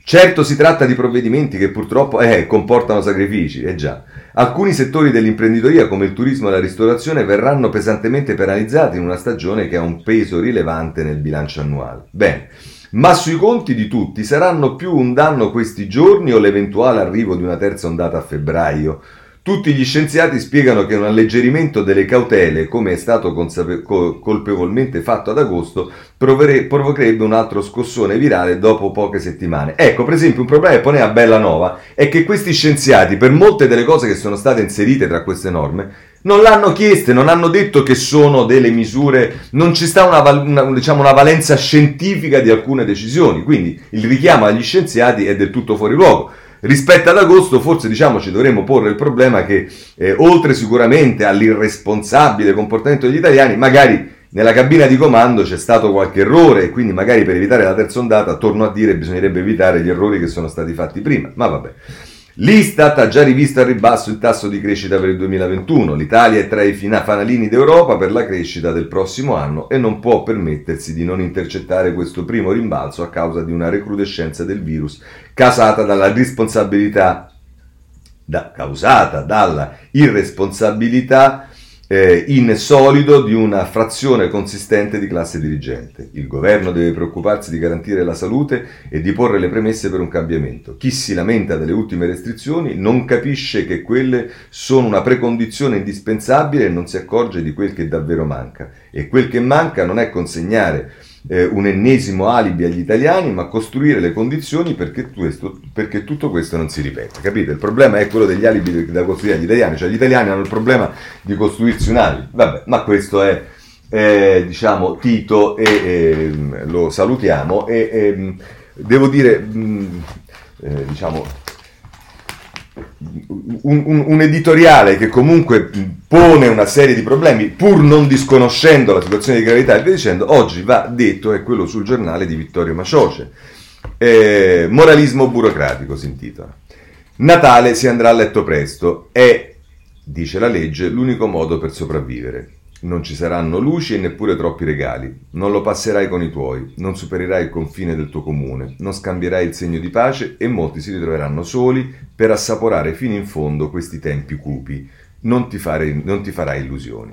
Certo si tratta di provvedimenti che purtroppo eh, comportano sacrifici, eh già. Alcuni settori dell'imprenditoria come il turismo e la ristorazione verranno pesantemente penalizzati in una stagione che ha un peso rilevante nel bilancio annuale. Bene, ma sui conti di tutti saranno più un danno questi giorni o l'eventuale arrivo di una terza ondata a febbraio? Tutti gli scienziati spiegano che un alleggerimento delle cautele, come è stato consape- colpevolmente fatto ad agosto, provere- provocherebbe un altro scossone virale dopo poche settimane. Ecco, per esempio, un problema che poneva Bellanova è che questi scienziati, per molte delle cose che sono state inserite tra queste norme, non l'hanno chieste, non hanno detto che sono delle misure, non ci sta una, una, diciamo, una valenza scientifica di alcune decisioni, quindi il richiamo agli scienziati è del tutto fuori luogo. Rispetto ad agosto forse diciamo ci dovremmo porre il problema che eh, oltre sicuramente all'irresponsabile comportamento degli italiani, magari nella cabina di comando c'è stato qualche errore e quindi magari per evitare la terza ondata, torno a dire, bisognerebbe evitare gli errori che sono stati fatti prima, ma vabbè. L'Istat ha già rivisto al ribasso il tasso di crescita per il 2021. L'Italia è tra i fanalini d'Europa per la crescita del prossimo anno e non può permettersi di non intercettare questo primo rimbalzo a causa di una recrudescenza del virus causata dalla responsabilità, da, causata dalla irresponsabilità eh, in solido di una frazione consistente di classe dirigente. Il governo deve preoccuparsi di garantire la salute e di porre le premesse per un cambiamento. Chi si lamenta delle ultime restrizioni non capisce che quelle sono una precondizione indispensabile e non si accorge di quel che davvero manca. E quel che manca non è consegnare eh, un ennesimo alibi agli italiani, ma costruire le condizioni perché, questo, perché, tutto questo non si ripeta. Capite? Il problema è quello degli alibi da costruire agli italiani, cioè gli italiani hanno il problema di costruirsi un alibi. Vabbè, ma questo è, eh, diciamo, Tito e eh, lo salutiamo e ehm, devo dire, mh, mm, eh, diciamo, un, un, un, editoriale che comunque pone una serie di problemi pur non disconoscendo la situazione di gravità e via dicendo, oggi va detto è quello sul giornale di Vittorio Macioce. Eh, moralismo burocratico si intitola. Natale si andrà a letto presto, è, dice la legge, l'unico modo per sopravvivere. Non ci saranno luci e neppure troppi regali. Non lo passerai con i tuoi, non supererai il confine del tuo comune, non scambierai il segno di pace e molti si ritroveranno soli per assaporare fino in fondo questi tempi cupi. Non ti, fare, non ti farai illusioni.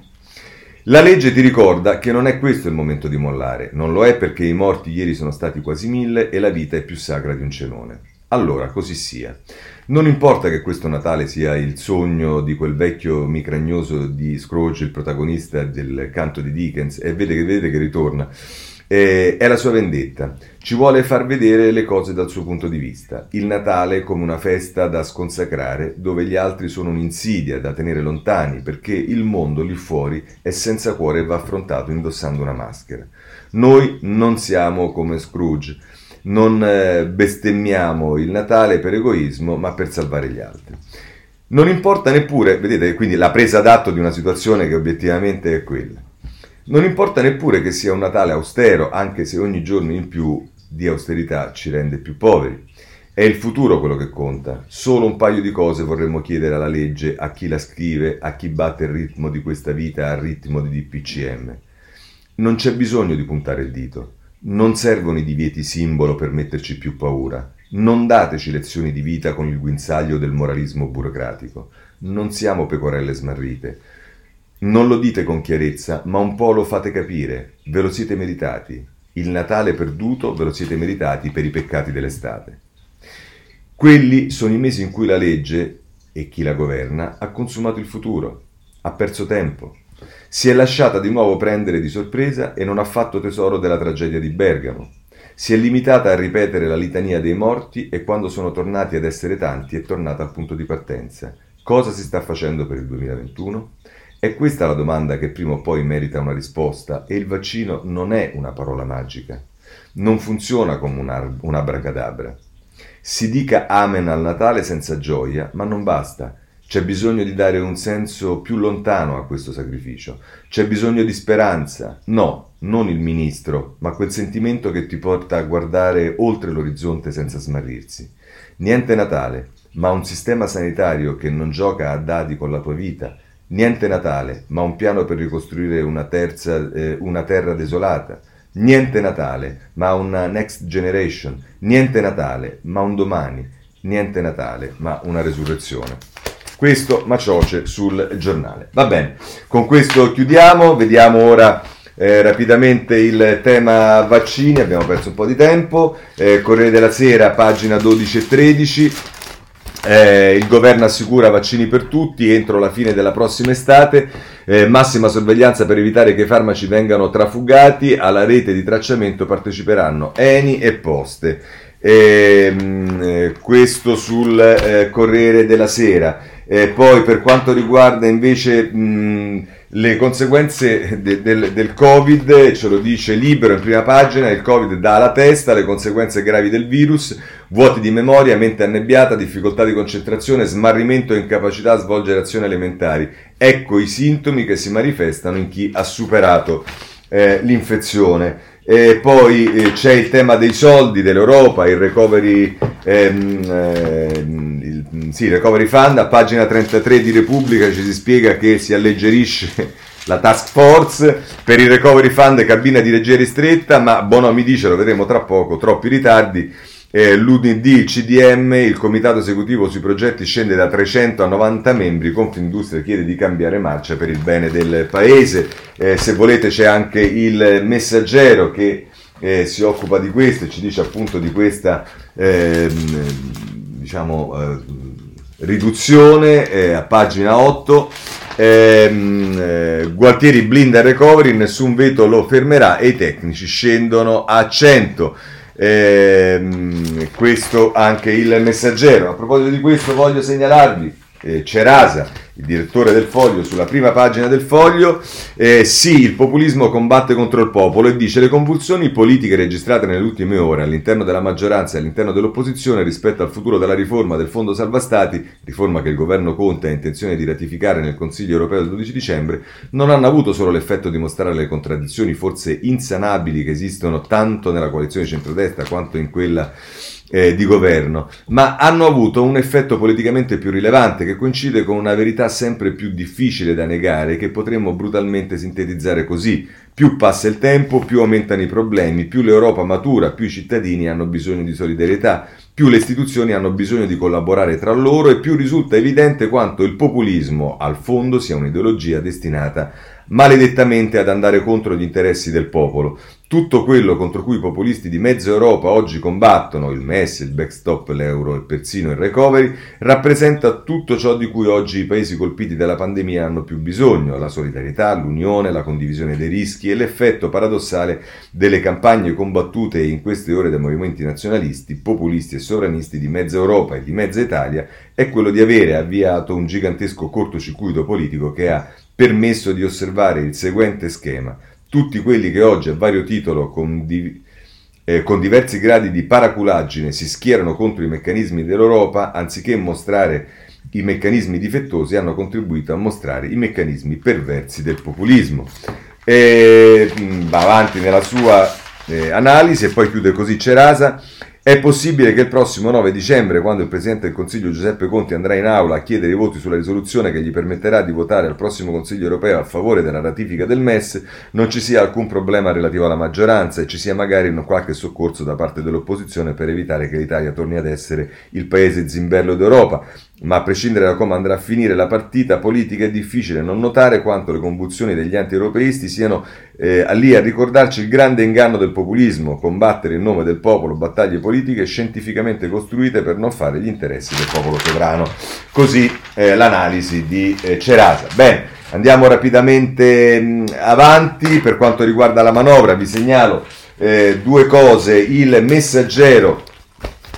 La legge ti ricorda che non è questo il momento di mollare, non lo è perché i morti ieri sono stati quasi mille e la vita è più sacra di un cenone. Allora, così sia. Non importa che questo Natale sia il sogno di quel vecchio micragnoso di Scrooge, il protagonista del canto di Dickens, e vede che, vede che ritorna. Eh, è la sua vendetta. Ci vuole far vedere le cose dal suo punto di vista. Il Natale come una festa da sconsacrare, dove gli altri sono un'insidia da tenere lontani, perché il mondo lì fuori è senza cuore e va affrontato indossando una maschera. Noi non siamo come Scrooge non eh, bestemmiamo il Natale per egoismo, ma per salvare gli altri. Non importa neppure, vedete, quindi la presa d'atto di una situazione che obiettivamente è quella. Non importa neppure che sia un Natale austero, anche se ogni giorno in più di austerità ci rende più poveri. È il futuro quello che conta. Solo un paio di cose vorremmo chiedere alla legge, a chi la scrive, a chi batte il ritmo di questa vita al ritmo di DPCM. Non c'è bisogno di puntare il dito. Non servono i divieti simbolo per metterci più paura. Non dateci lezioni di vita con il guinzaglio del moralismo burocratico. Non siamo pecorelle smarrite. Non lo dite con chiarezza, ma un po' lo fate capire. Ve lo siete meritati. Il Natale perduto ve lo siete meritati per i peccati dell'estate. Quelli sono i mesi in cui la legge e chi la governa ha consumato il futuro, ha perso tempo, si è lasciata di nuovo prendere di sorpresa e non ha fatto tesoro della tragedia di Bergamo. Si è limitata a ripetere la litania dei morti e quando sono tornati ad essere tanti è tornata al punto di partenza. Cosa si sta facendo per il 2021? È questa la domanda che prima o poi merita una risposta e il vaccino non è una parola magica. Non funziona come un, ar- un abracadabra. Si dica amen al Natale senza gioia, ma non basta. C'è bisogno di dare un senso più lontano a questo sacrificio. C'è bisogno di speranza. No, non il ministro, ma quel sentimento che ti porta a guardare oltre l'orizzonte senza smarrirsi. Niente Natale, ma un sistema sanitario che non gioca a dadi con la tua vita. Niente Natale, ma un piano per ricostruire una, terza, eh, una terra desolata. Niente Natale, ma una next generation. Niente Natale, ma un domani. Niente Natale, ma una resurrezione. Questo Macioce sul giornale. Va bene, con questo chiudiamo, vediamo ora eh, rapidamente il tema vaccini, abbiamo perso un po' di tempo. Eh, Corriere della Sera, pagina 12 e 13. Eh, il governo assicura vaccini per tutti entro la fine della prossima estate, eh, massima sorveglianza per evitare che i farmaci vengano trafugati, alla rete di tracciamento parteciperanno Eni e Poste. Ehm, eh, questo sul eh, Corriere della Sera. Eh, poi per quanto riguarda invece mh, le conseguenze de, del, del, Covid, ce lo dice Libero in prima pagina, il Covid dà alla testa, le conseguenze gravi del virus, vuoti di memoria, mente annebbiata, difficoltà di concentrazione, smarrimento e incapacità a svolgere azioni elementari. Ecco i sintomi che si manifestano in chi ha superato eh, l'infezione. E poi eh, c'è il tema dei soldi dell'Europa, il recovery, ehm, eh, il, sì, recovery Fund, a pagina 33 di Repubblica ci si spiega che si alleggerisce la task force per il recovery fund cabina di leggeri stretta, ma Bono mi dice, lo vedremo tra poco, troppi ritardi eh, L'UDD, CDM, il comitato esecutivo sui progetti scende da 300 a 90 membri, Confindustria chiede di cambiare marcia per il bene del paese. Eh, se volete c'è anche il messaggero che eh, si occupa di questo e ci dice appunto di questa ehm, diciamo, eh, riduzione eh, a pagina 8. Ehm, eh, Gualtieri blinda il recovery, nessun veto lo fermerà e i tecnici scendono a 100. Eh, questo anche il messaggero. A proposito di questo voglio segnalarvi eh, Cerasa il direttore del Foglio, sulla prima pagina del Foglio, eh, sì, il populismo combatte contro il popolo e dice le convulsioni politiche registrate nelle ultime ore all'interno della maggioranza e all'interno dell'opposizione rispetto al futuro della riforma del Fondo Salva Stati, riforma che il governo Conte ha intenzione di ratificare nel Consiglio europeo del 12 dicembre, non hanno avuto solo l'effetto di mostrare le contraddizioni forse insanabili che esistono tanto nella coalizione centrodestra quanto in quella eh, di governo, ma hanno avuto un effetto politicamente più rilevante che coincide con una verità sempre più difficile da negare che potremmo brutalmente sintetizzare così. Più passa il tempo, più aumentano i problemi, più l'Europa matura, più i cittadini hanno bisogno di solidarietà, più le istituzioni hanno bisogno di collaborare tra loro e più risulta evidente quanto il populismo al fondo sia un'ideologia destinata maledettamente ad andare contro gli interessi del popolo. Tutto quello contro cui i populisti di mezza Europa oggi combattono, il MES, il backstop, l'euro e persino il recovery, rappresenta tutto ciò di cui oggi i paesi colpiti dalla pandemia hanno più bisogno, la solidarietà, l'unione, la condivisione dei rischi e l'effetto paradossale delle campagne combattute in queste ore dai movimenti nazionalisti, populisti e sovranisti di mezza Europa e di mezza Italia è quello di avere avviato un gigantesco cortocircuito politico che ha permesso di osservare il seguente schema. Tutti quelli che oggi a vario titolo con, di, eh, con diversi gradi di paraculaggine si schierano contro i meccanismi dell'Europa, anziché mostrare i meccanismi difettosi, hanno contribuito a mostrare i meccanismi perversi del populismo. E, va avanti nella sua eh, analisi e poi chiude così Cerasa. È possibile che il prossimo 9 dicembre, quando il Presidente del Consiglio Giuseppe Conti andrà in aula a chiedere i voti sulla risoluzione che gli permetterà di votare al prossimo Consiglio europeo a favore della ratifica del MES, non ci sia alcun problema relativo alla maggioranza e ci sia magari qualche soccorso da parte dell'opposizione per evitare che l'Italia torni ad essere il paese zimbello d'Europa ma a prescindere da come andrà a finire la partita politica è difficile non notare quanto le convulsioni degli anti-europeisti siano eh, lì a ricordarci il grande inganno del populismo, combattere in nome del popolo battaglie politiche scientificamente costruite per non fare gli interessi del popolo sovrano. Così eh, l'analisi di eh, Cerasa. Bene, andiamo rapidamente mh, mm, avanti per quanto riguarda la manovra, vi segnalo eh, due cose, il messaggero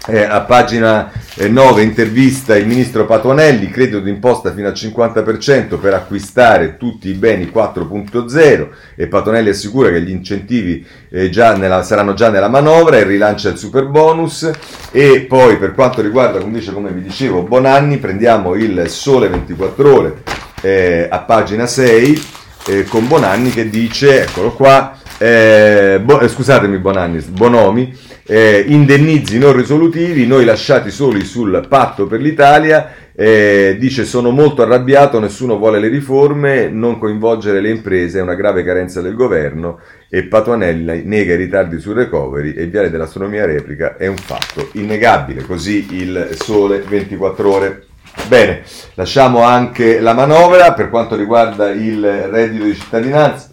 eh, a pagina 9 eh, intervista il ministro Patuanelli, credito d'imposta fino al 50% per acquistare tutti i beni 4.0 e Patuanelli assicura che gli incentivi eh, già nella, saranno già nella manovra e rilancia il super bonus e poi per quanto riguarda invece come vi dicevo Bonanni prendiamo il sole 24 ore eh, a pagina 6 eh, con Bonanni che dice, eccolo qua, eh, bo- eh, scusatemi Bonanni, Bonomi, eh, indennizi non risolutivi, noi lasciati soli sul patto per l'Italia, eh, dice sono molto arrabbiato, nessuno vuole le riforme, non coinvolgere le imprese è una grave carenza del governo e Patuanella nega i ritardi sul recovery e Viale dell'Astronomia replica è un fatto innegabile, così il sole 24 ore. Bene, lasciamo anche la manovra per quanto riguarda il reddito di cittadinanza.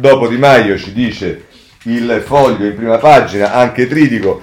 Dopo Di Maio ci dice il foglio in prima pagina, anche Tridico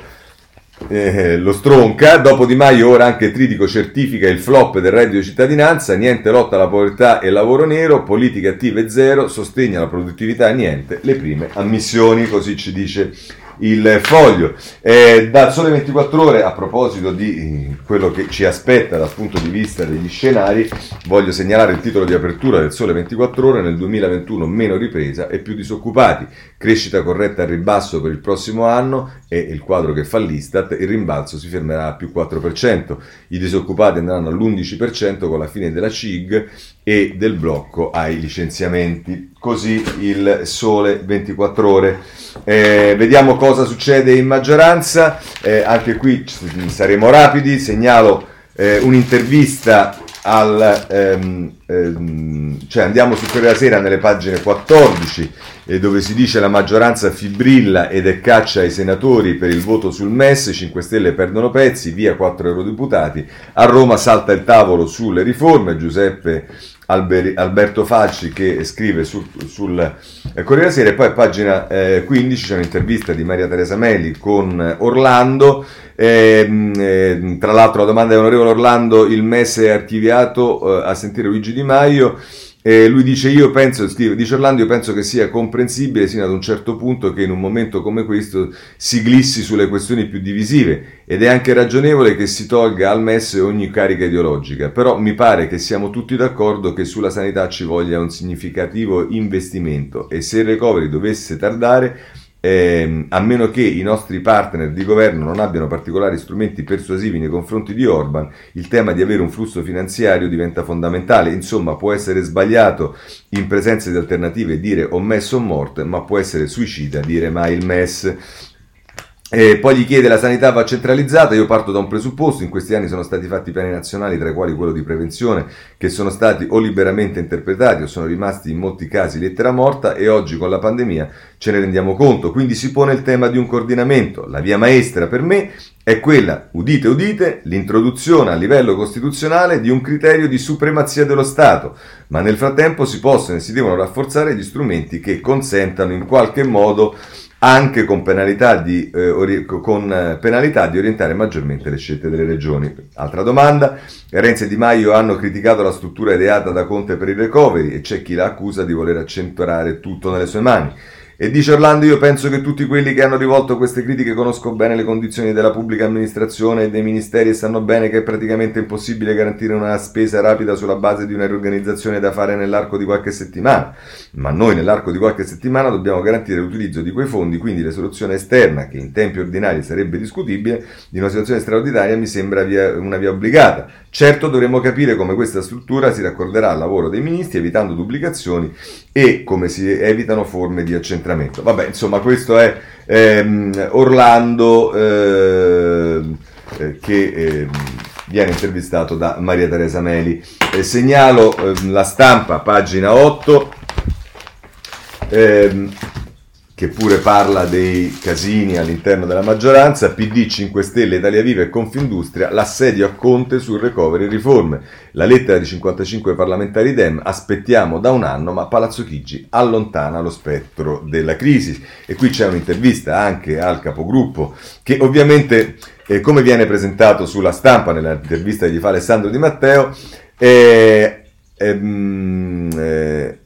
eh, lo stronca. Dopo Di Maio ora anche Tridico certifica il flop del reddito di cittadinanza, niente lotta alla povertà e lavoro nero, politiche attive zero, sostegno alla produttività niente, le prime ammissioni, così ci dice il foglio. Eh, dal Sole 24 Ore, a proposito di eh, quello che ci aspetta dal punto di vista degli scenari, voglio segnalare il titolo di apertura del Sole 24 Ore nel 2021 meno ripresa e più disoccupati, crescita corretta al ribasso per il prossimo anno e il quadro che fa l'Istat, il rimbalzo si fermerà a più 4%, i disoccupati andranno all'11% con la fine della CIG e del blocco ai licenziamenti. Così il Sole 24 Ore. Eh, vediamo cosa succede in maggioranza, eh, anche qui saremo rapidi, segnalo eh, un'intervista al, ehm, ehm, cioè andiamo su Corriere della Sera nelle pagine 14 eh, dove si dice la maggioranza fibrilla ed è caccia ai senatori per il voto sul MES, 5 Stelle perdono pezzi, via 4 eurodeputati, a Roma salta il tavolo sulle riforme, Giuseppe Alber- Alberto Facci che scrive sul, sul eh, Corriere della Sera e poi a pagina eh, 15 c'è un'intervista di Maria Teresa Meli con Orlando. Eh, eh, tra l'altro la domanda è onorevole Orlando il MES è archiviato eh, a sentire Luigi Di Maio e lui dice, io penso, scrive, dice Orlando, io penso che sia comprensibile sino ad un certo punto che in un momento come questo si glissi sulle questioni più divisive. Ed è anche ragionevole che si tolga al MES ogni carica ideologica, però mi pare che siamo tutti d'accordo che sulla sanità ci voglia un significativo investimento. E se il recovery dovesse tardare eh, a meno che i nostri partner di governo non abbiano particolari strumenti persuasivi nei confronti di Orban, il tema di avere un flusso finanziario diventa fondamentale. Insomma, può essere sbagliato in presenza di alternative dire o MES o morte, ma può essere suicida dire mai il MES. E poi gli chiede la sanità va centralizzata, io parto da un presupposto, in questi anni sono stati fatti piani nazionali tra i quali quello di prevenzione che sono stati o liberamente interpretati o sono rimasti in molti casi lettera morta e oggi con la pandemia ce ne rendiamo conto, quindi si pone il tema di un coordinamento. La via maestra per me è quella, udite udite, l'introduzione a livello costituzionale di un criterio di supremazia dello Stato, ma nel frattempo si possono e si devono rafforzare gli strumenti che consentano in qualche modo anche con penalità, di, eh, ori- con eh, penalità di orientare maggiormente le scelte delle regioni. Altra domanda, Renzi e Di Maio hanno criticato la struttura ideata da Conte per il recovery e c'è chi la accusa di voler accentuare tutto nelle sue mani. E dice Orlando, io penso che tutti quelli che hanno rivolto queste critiche conoscono bene le condizioni della pubblica amministrazione e dei ministeri e sanno bene che è praticamente impossibile garantire una spesa rapida sulla base di una riorganizzazione da fare nell'arco di qualche settimana. Ma noi nell'arco di qualche settimana dobbiamo garantire l'utilizzo di quei fondi, quindi la soluzione esterna, che in tempi ordinari sarebbe discutibile, di una situazione straordinaria mi sembra via, una via obbligata. Certo dovremmo capire come questa struttura si raccorderà al lavoro dei ministri evitando duplicazioni e come si evitano forme di accentramento. Vabbè, insomma, questo è ehm, Orlando eh, eh, che eh, viene intervistato da Maria Teresa Meli. segnalo ehm, la stampa, pagina 8. Ehm, che pure parla dei casini all'interno della maggioranza, PD 5 Stelle, Italia Viva e Confindustria, l'assedio a Conte sul recovery riforme. La lettera di 55 parlamentari Dem, aspettiamo da un anno, ma Palazzo Chigi allontana lo spettro della crisi. E qui c'è un'intervista anche al capogruppo, che ovviamente, eh, come viene presentato sulla stampa nell'intervista che gli fa Alessandro Di Matteo, eh, ehm, eh,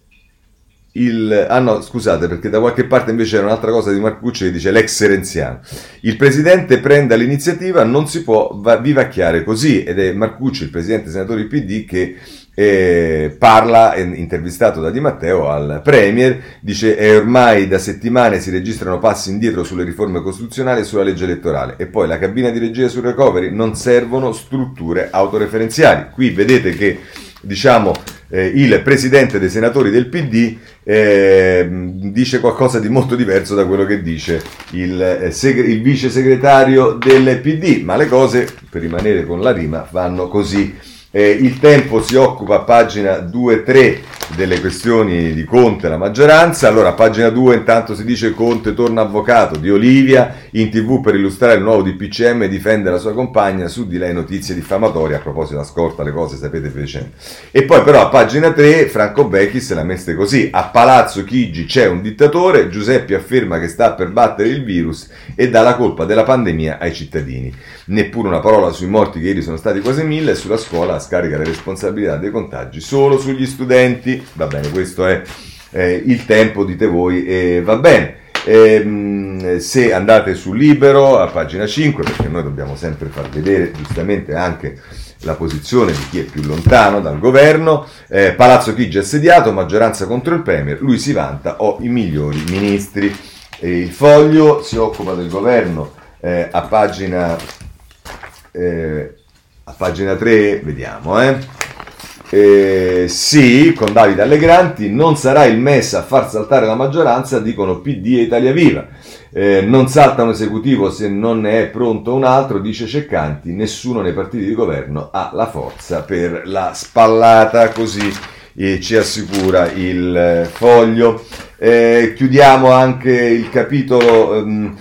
il, ah no, scusate, perché da qualche parte invece c'era un'altra cosa di Marcucci che dice l'ex renziano. Il presidente prenda l'iniziativa, non si può vivacchiare così. Ed è Marcucci, il presidente senatore PD, che eh, parla, intervistato da Di Matteo al Premier, dice è ormai da settimane si registrano passi indietro sulle riforme costituzionali e sulla legge elettorale e poi la cabina di regia sul recovery non servono strutture autoreferenziali. Qui vedete che diciamo eh, il presidente dei senatori del PD eh, dice qualcosa di molto diverso da quello che dice il, eh, segre- il vice segretario del PD, ma le cose, per rimanere con la rima, vanno così. Eh, il tempo si occupa pagina 2-3 delle questioni di Conte e la maggioranza. Allora, pagina 2 intanto si dice Conte torna avvocato di Olivia in tv per illustrare il nuovo DPCM e difende la sua compagna su di lei notizie diffamatorie. A proposito, ascolta le cose, sapete fece. E poi però a pagina 3 Franco Becchi se la mette così. A Palazzo Chigi c'è un dittatore, Giuseppe afferma che sta per battere il virus e dà la colpa della pandemia ai cittadini. Neppure una parola sui morti che ieri sono stati quasi mille e sulla scuola scarica le responsabilità dei contagi solo sugli studenti. Va bene, questo è eh, il tempo, dite voi, e va bene. E, se andate su Libero a pagina 5, perché noi dobbiamo sempre far vedere giustamente anche la posizione di chi è più lontano dal governo, eh, Palazzo Chigi assediato, maggioranza contro il Premier, lui si vanta, ho i migliori ministri. E il foglio si occupa del governo eh, a pagina eh, a pagina 3, vediamo, eh. Eh, sì, con Davide Allegranti, non sarà il MES a far saltare la maggioranza, dicono PD e Italia Viva. Eh, non salta un esecutivo se non ne è pronto un altro, dice Ceccanti, nessuno nei partiti di governo ha la forza per la spallata, così eh, ci assicura il eh, foglio. Eh, chiudiamo anche il capitolo ehm,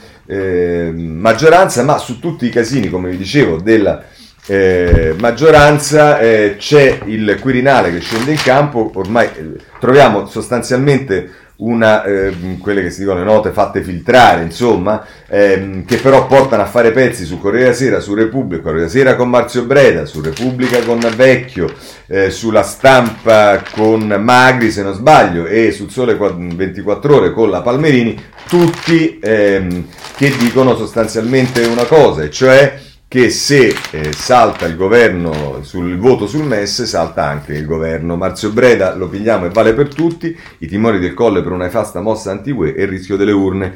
maggioranza, ma su tutti i casini, come vi dicevo, della eh, maggioranza eh, c'è il Quirinale che scende in campo, ormai eh, troviamo sostanzialmente una, eh, quelle che si dicono le note fatte filtrare, insomma, ehm, che però portano a fare pezzi su Corriere Sera, su Repubblica, Corriere Sera con Marzio Breda, su Repubblica con Vecchio, eh, sulla stampa con Magri, se non sbaglio, e sul Sole 24 Ore con la Palmerini, tutti ehm, che dicono sostanzialmente una cosa, e cioè che se eh, salta il governo sul voto sul MES, salta anche il governo. Marzio Breda lo pigliamo e vale per tutti, i timori del colle per una nefasta mossa anti-UE e il rischio delle urne.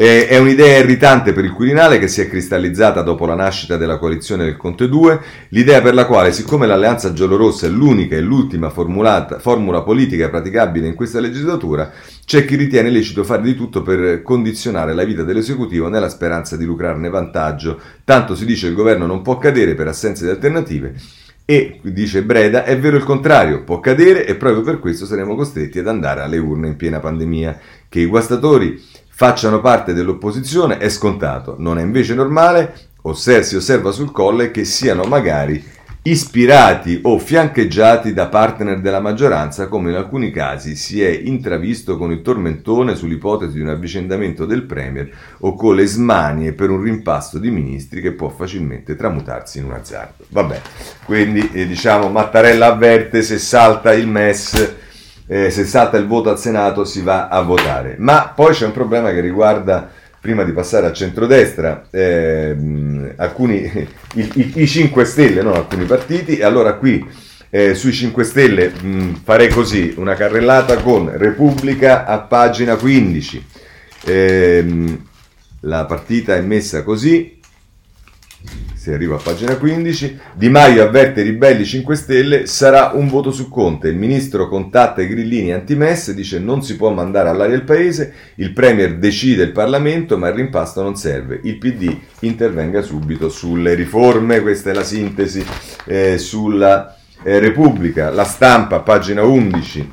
Eh, è un'idea irritante per il Quirinale che si è cristallizzata dopo la nascita della coalizione del Conte 2, l'idea per la quale, siccome l'alleanza giallorossa è l'unica e l'ultima formula politica praticabile in questa legislatura, c'è chi ritiene lecito fare di tutto per condizionare la vita dell'esecutivo nella speranza di lucrarne vantaggio. Tanto si dice il governo non può cadere per assenza di alternative. E, dice Breda, è vero il contrario, può cadere e proprio per questo saremo costretti ad andare alle urne in piena pandemia. Che i guastatori facciano parte dell'opposizione è scontato, non è invece normale, osser- si osserva sul colle, che siano magari ispirati o fiancheggiati da partner della maggioranza, come in alcuni casi si è intravisto con il tormentone sull'ipotesi di un avvicendamento del Premier o con le smanie per un rimpasto di ministri che può facilmente tramutarsi in un azzardo. Vabbè, quindi eh, diciamo Mattarella avverte se salta il MES eh, se salta il voto al Senato si va a votare. Ma poi c'è un problema che riguarda, prima di passare a centrodestra, eh, alcuni, i, i, i, 5 Stelle, non alcuni partiti, e allora qui eh, sui 5 Stelle mh, farei così, una carrellata con Repubblica a pagina 15. Ehm, la partita è messa così, si arriva a pagina 15, Di Maio avverte i ribelli 5 Stelle, sarà un voto su Conte, il ministro contatta i grillini anti-MES, dice non si può mandare all'aria il paese, il Premier decide il Parlamento ma il rimpasto non serve, il PD intervenga subito sulle riforme, questa è la sintesi eh, sulla eh, Repubblica, la stampa, pagina 11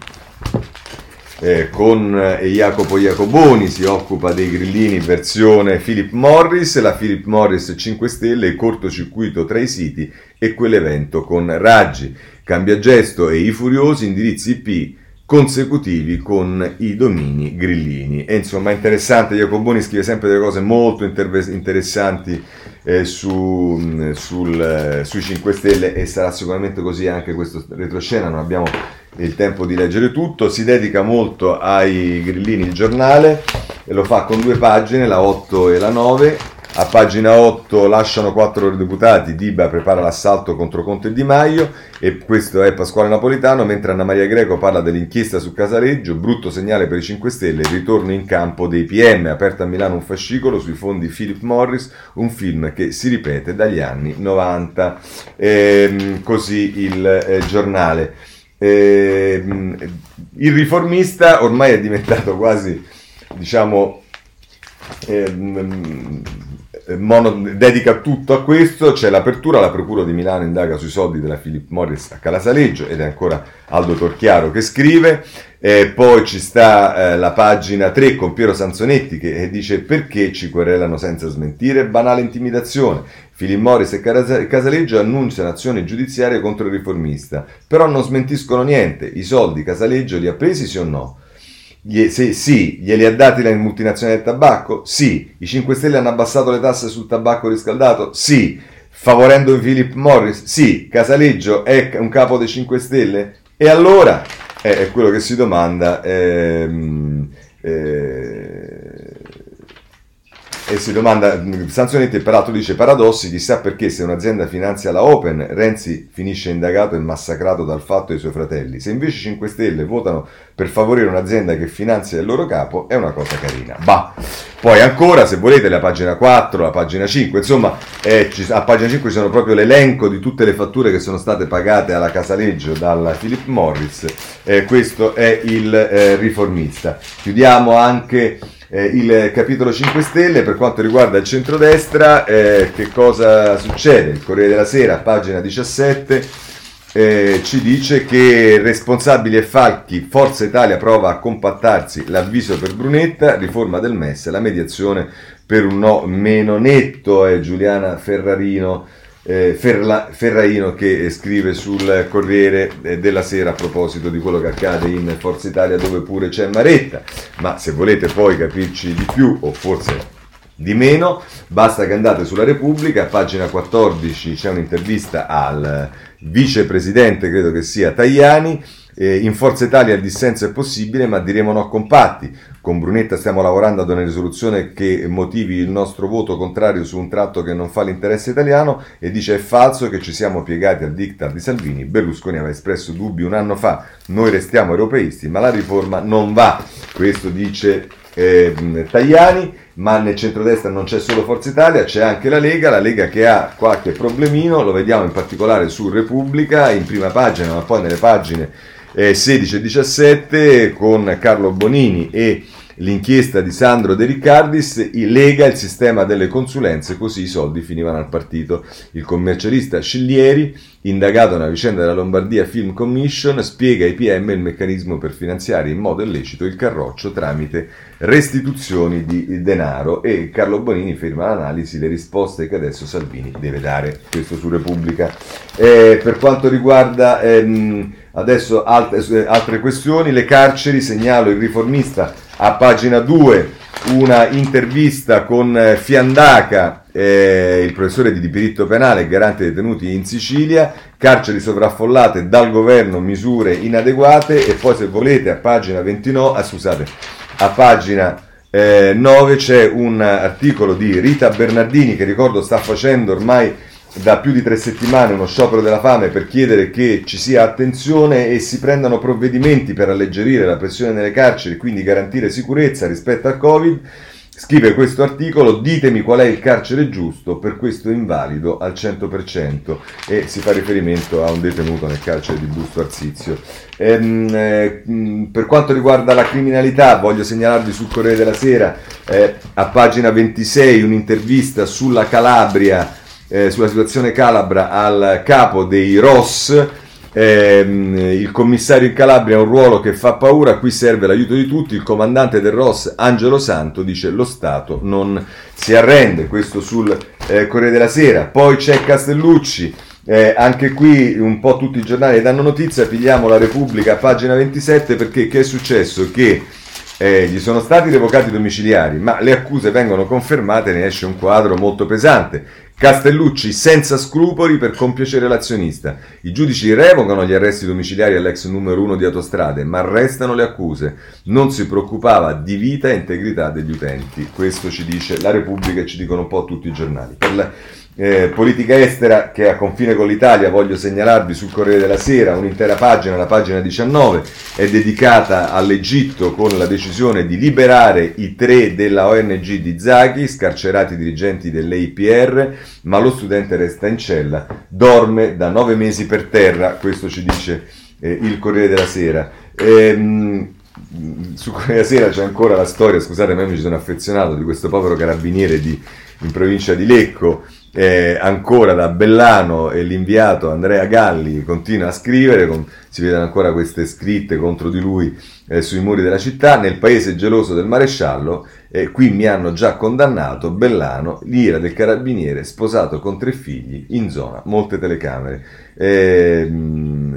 eh, con eh, Jacopo Jacoboni, si occupa dei grillini versione Philip Morris, la Philip Morris 5 Stelle, il cortocircuito tra i siti e quell'evento con Raggi, Cambia Gesto e i Furiosi, indirizzi IP consecutivi con i domini grillini. E insomma, interessante, Jacoboni scrive sempre delle cose molto interve- interessanti eh, su, sul, eh, sui 5 Stelle e sarà sicuramente così anche questo retroscena, non abbiamo il tempo di leggere tutto, si dedica molto ai grillini il giornale e lo fa con due pagine, la 8 e la 9 a pagina 8 lasciano quattro deputati, Diba prepara l'assalto contro Conte e Di Maio e questo è Pasquale Napolitano, mentre Anna Maria Greco parla dell'inchiesta su Casaleggio, brutto segnale per i 5 Stelle, ritorno in campo dei PM, aperto a Milano un fascicolo sui fondi Philip Morris, un film che si ripete dagli anni 90. Ehm, così il eh, giornale. Ehm, il riformista ormai è diventato quasi, diciamo, ehm, eh, mono, dedica tutto a questo, c'è l'apertura, la Procura di Milano indaga sui soldi della Philip Morris a Calasaleggio ed è ancora Aldo Torchiaro che scrive, e poi ci sta eh, la pagina 3 con Piero Sanzonetti che eh, dice perché ci querelano senza smentire, banale intimidazione, Philip Morris e Casaleggio annunciano azioni giudiziarie contro il riformista, però non smentiscono niente, i soldi Casaleggio li ha presi sì o no? Se, sì, glieli ha dati la multinazionale del tabacco? Sì. I 5 Stelle hanno abbassato le tasse sul tabacco riscaldato? Sì. Favorendo Philip Morris? Sì. Casaleggio è un capo dei 5 Stelle? E allora? Eh, è quello che si domanda. Ehm, eh, e si domanda, Sanzonetti peraltro dice paradossi, chissà perché se un'azienda finanzia la Open, Renzi finisce indagato e massacrato dal fatto dei suoi fratelli. Se invece 5 Stelle votano per favorire un'azienda che finanzia il loro capo, è una cosa carina. Bah. Poi ancora, se volete, la pagina 4, la pagina 5, insomma, eh, a pagina 5 ci sono proprio l'elenco di tutte le fatture che sono state pagate alla Casaleggio dalla Philip Morris. Eh, questo è il eh, riformista. Chiudiamo anche eh, il capitolo 5 Stelle per quanto riguarda il centrodestra, eh, che cosa succede? Il Corriere della Sera, pagina 17, eh, ci dice che responsabili e falchi, Forza Italia prova a compattarsi, l'avviso per Brunetta, riforma del MES, la mediazione per un no meno netto, è Giuliana Ferrarino eh, Ferla, Ferraino che scrive sul Corriere eh, della Sera a proposito di quello che accade in Forza Italia dove pure c'è Maretta, ma se volete poi capirci di più o forse di meno, basta che andate sulla Repubblica, a pagina 14 c'è un'intervista al vicepresidente, credo che sia Tajani, eh, in Forza Italia il dissenso è possibile, ma diremo no compatti. Con Brunetta stiamo lavorando ad una risoluzione che motivi il nostro voto contrario su un tratto che non fa l'interesse italiano e dice è falso che ci siamo piegati al diktat di Salvini. Berlusconi aveva espresso dubbi un anno fa, noi restiamo europeisti, ma la riforma non va. Questo dice eh, Tajani, ma nel centrodestra non c'è solo Forza Italia, c'è anche la Lega, la Lega che ha qualche problemino, lo vediamo in particolare su Repubblica, in prima pagina, ma poi nelle pagine eh, 16 e 17 con Carlo Bonini e l'inchiesta di Sandro De Riccardis lega il sistema delle consulenze, così i soldi finivano al partito. Il commercialista Sciglieri, indagato nella vicenda della Lombardia Film Commission, spiega ai PM il meccanismo per finanziare in modo illecito il carroccio tramite restituzioni di denaro e Carlo Bonini firma l'analisi, le risposte che adesso Salvini deve dare, questo su Repubblica. Eh, per quanto riguarda... Ehm, Adesso altre, altre questioni, le carceri, segnalo il riformista a pagina 2 una intervista con eh, Fiandaca, eh, il professore di diritto penale e garante dei detenuti in Sicilia, carceri sovraffollate dal governo, misure inadeguate. E poi se volete a pagina 29, ah, scusate, a pagina eh, 9 c'è un articolo di Rita Bernardini che ricordo sta facendo ormai da più di tre settimane uno sciopero della fame per chiedere che ci sia attenzione e si prendano provvedimenti per alleggerire la pressione nelle carceri e quindi garantire sicurezza rispetto al Covid. Scrive questo articolo, ditemi qual è il carcere giusto per questo invalido al 100% e si fa riferimento a un detenuto nel carcere di Busto Arsizio. Ehm, eh, per quanto riguarda la criminalità, voglio segnalarvi sul Corriere della Sera, eh, a pagina 26, un'intervista sulla Calabria eh, sulla situazione calabra al capo dei ROS. Ehm, il commissario in Calabria ha un ruolo che fa paura, qui serve l'aiuto di tutti. Il comandante del ROS, Angelo Santo, dice lo Stato non si arrende. Questo sul eh, Corriere della Sera. Poi c'è Castellucci Eh, anche qui un po' tutti i giornali danno notizia, pigliamo la Repubblica, pagina 27, perché che è successo? Che eh, gli sono stati revocati i domiciliari, ma le accuse vengono confermate, ne esce un quadro molto pesante. Castellucci senza scrupoli per compiacere l'azionista. I giudici revocano gli arresti domiciliari all'ex numero uno di autostrade, ma restano le accuse. Non si preoccupava di vita e integrità degli utenti. Questo ci dice la Repubblica e ci dicono un po' tutti i giornali. Per la, eh, politica estera che a confine con l'Italia voglio segnalarvi sul Corriere della Sera un'intera pagina, la pagina 19 è dedicata all'Egitto con la decisione di liberare i tre della ONG di Zaghi, scarcerati dirigenti dell'APR, ma lo studente resta in cella, dorme da nove mesi per terra, questo ci dice eh, il Corriere della Sera. Ehm, su Corriere della Sera c'è ancora la storia, scusate, ma io mi sono affezionato di questo povero carabiniere di, in provincia di Lecco eh, ancora da Bellano e l'inviato Andrea Galli continua a scrivere, con, si vedono ancora queste scritte contro di lui eh, sui muri della città, nel paese geloso del maresciallo, eh, qui mi hanno già condannato Bellano, l'ira del carabiniere sposato con tre figli in zona, molte telecamere. Ehm,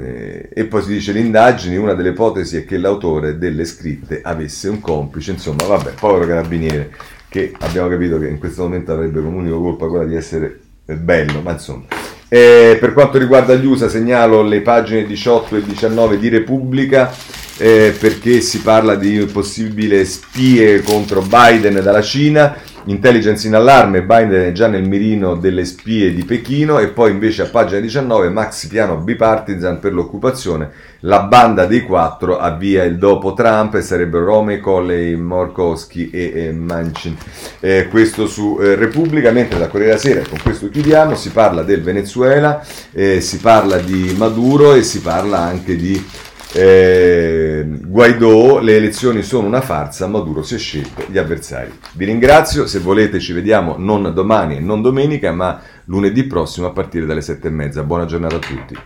e poi si dice l'indagine, una delle ipotesi è che l'autore delle scritte avesse un complice, insomma vabbè, povero carabiniere che abbiamo capito che in questo momento avrebbe come unica colpa quella di essere bello, ma insomma. Eh, per quanto riguarda gli USA segnalo le pagine 18 e 19 di Repubblica eh, perché si parla di possibile spie contro Biden dalla Cina Intelligence in allarme, Biden è già nel mirino delle spie di Pechino e poi invece a pagina 19 maxi piano bipartisan per l'occupazione, la banda dei quattro avvia il dopo Trump e sarebbero Romey, Colley, Morkowski e, e Manchin. Eh, questo su eh, Repubblica, mentre da Corriere della Sera, con questo chiudiamo, si parla del Venezuela, eh, si parla di Maduro e si parla anche di eh, Guaidò, le elezioni sono una farsa, Maduro si è scelto gli avversari. Vi ringrazio, se volete ci vediamo non domani e non domenica, ma lunedì prossimo a partire dalle sette e mezza. Buona giornata a tutti.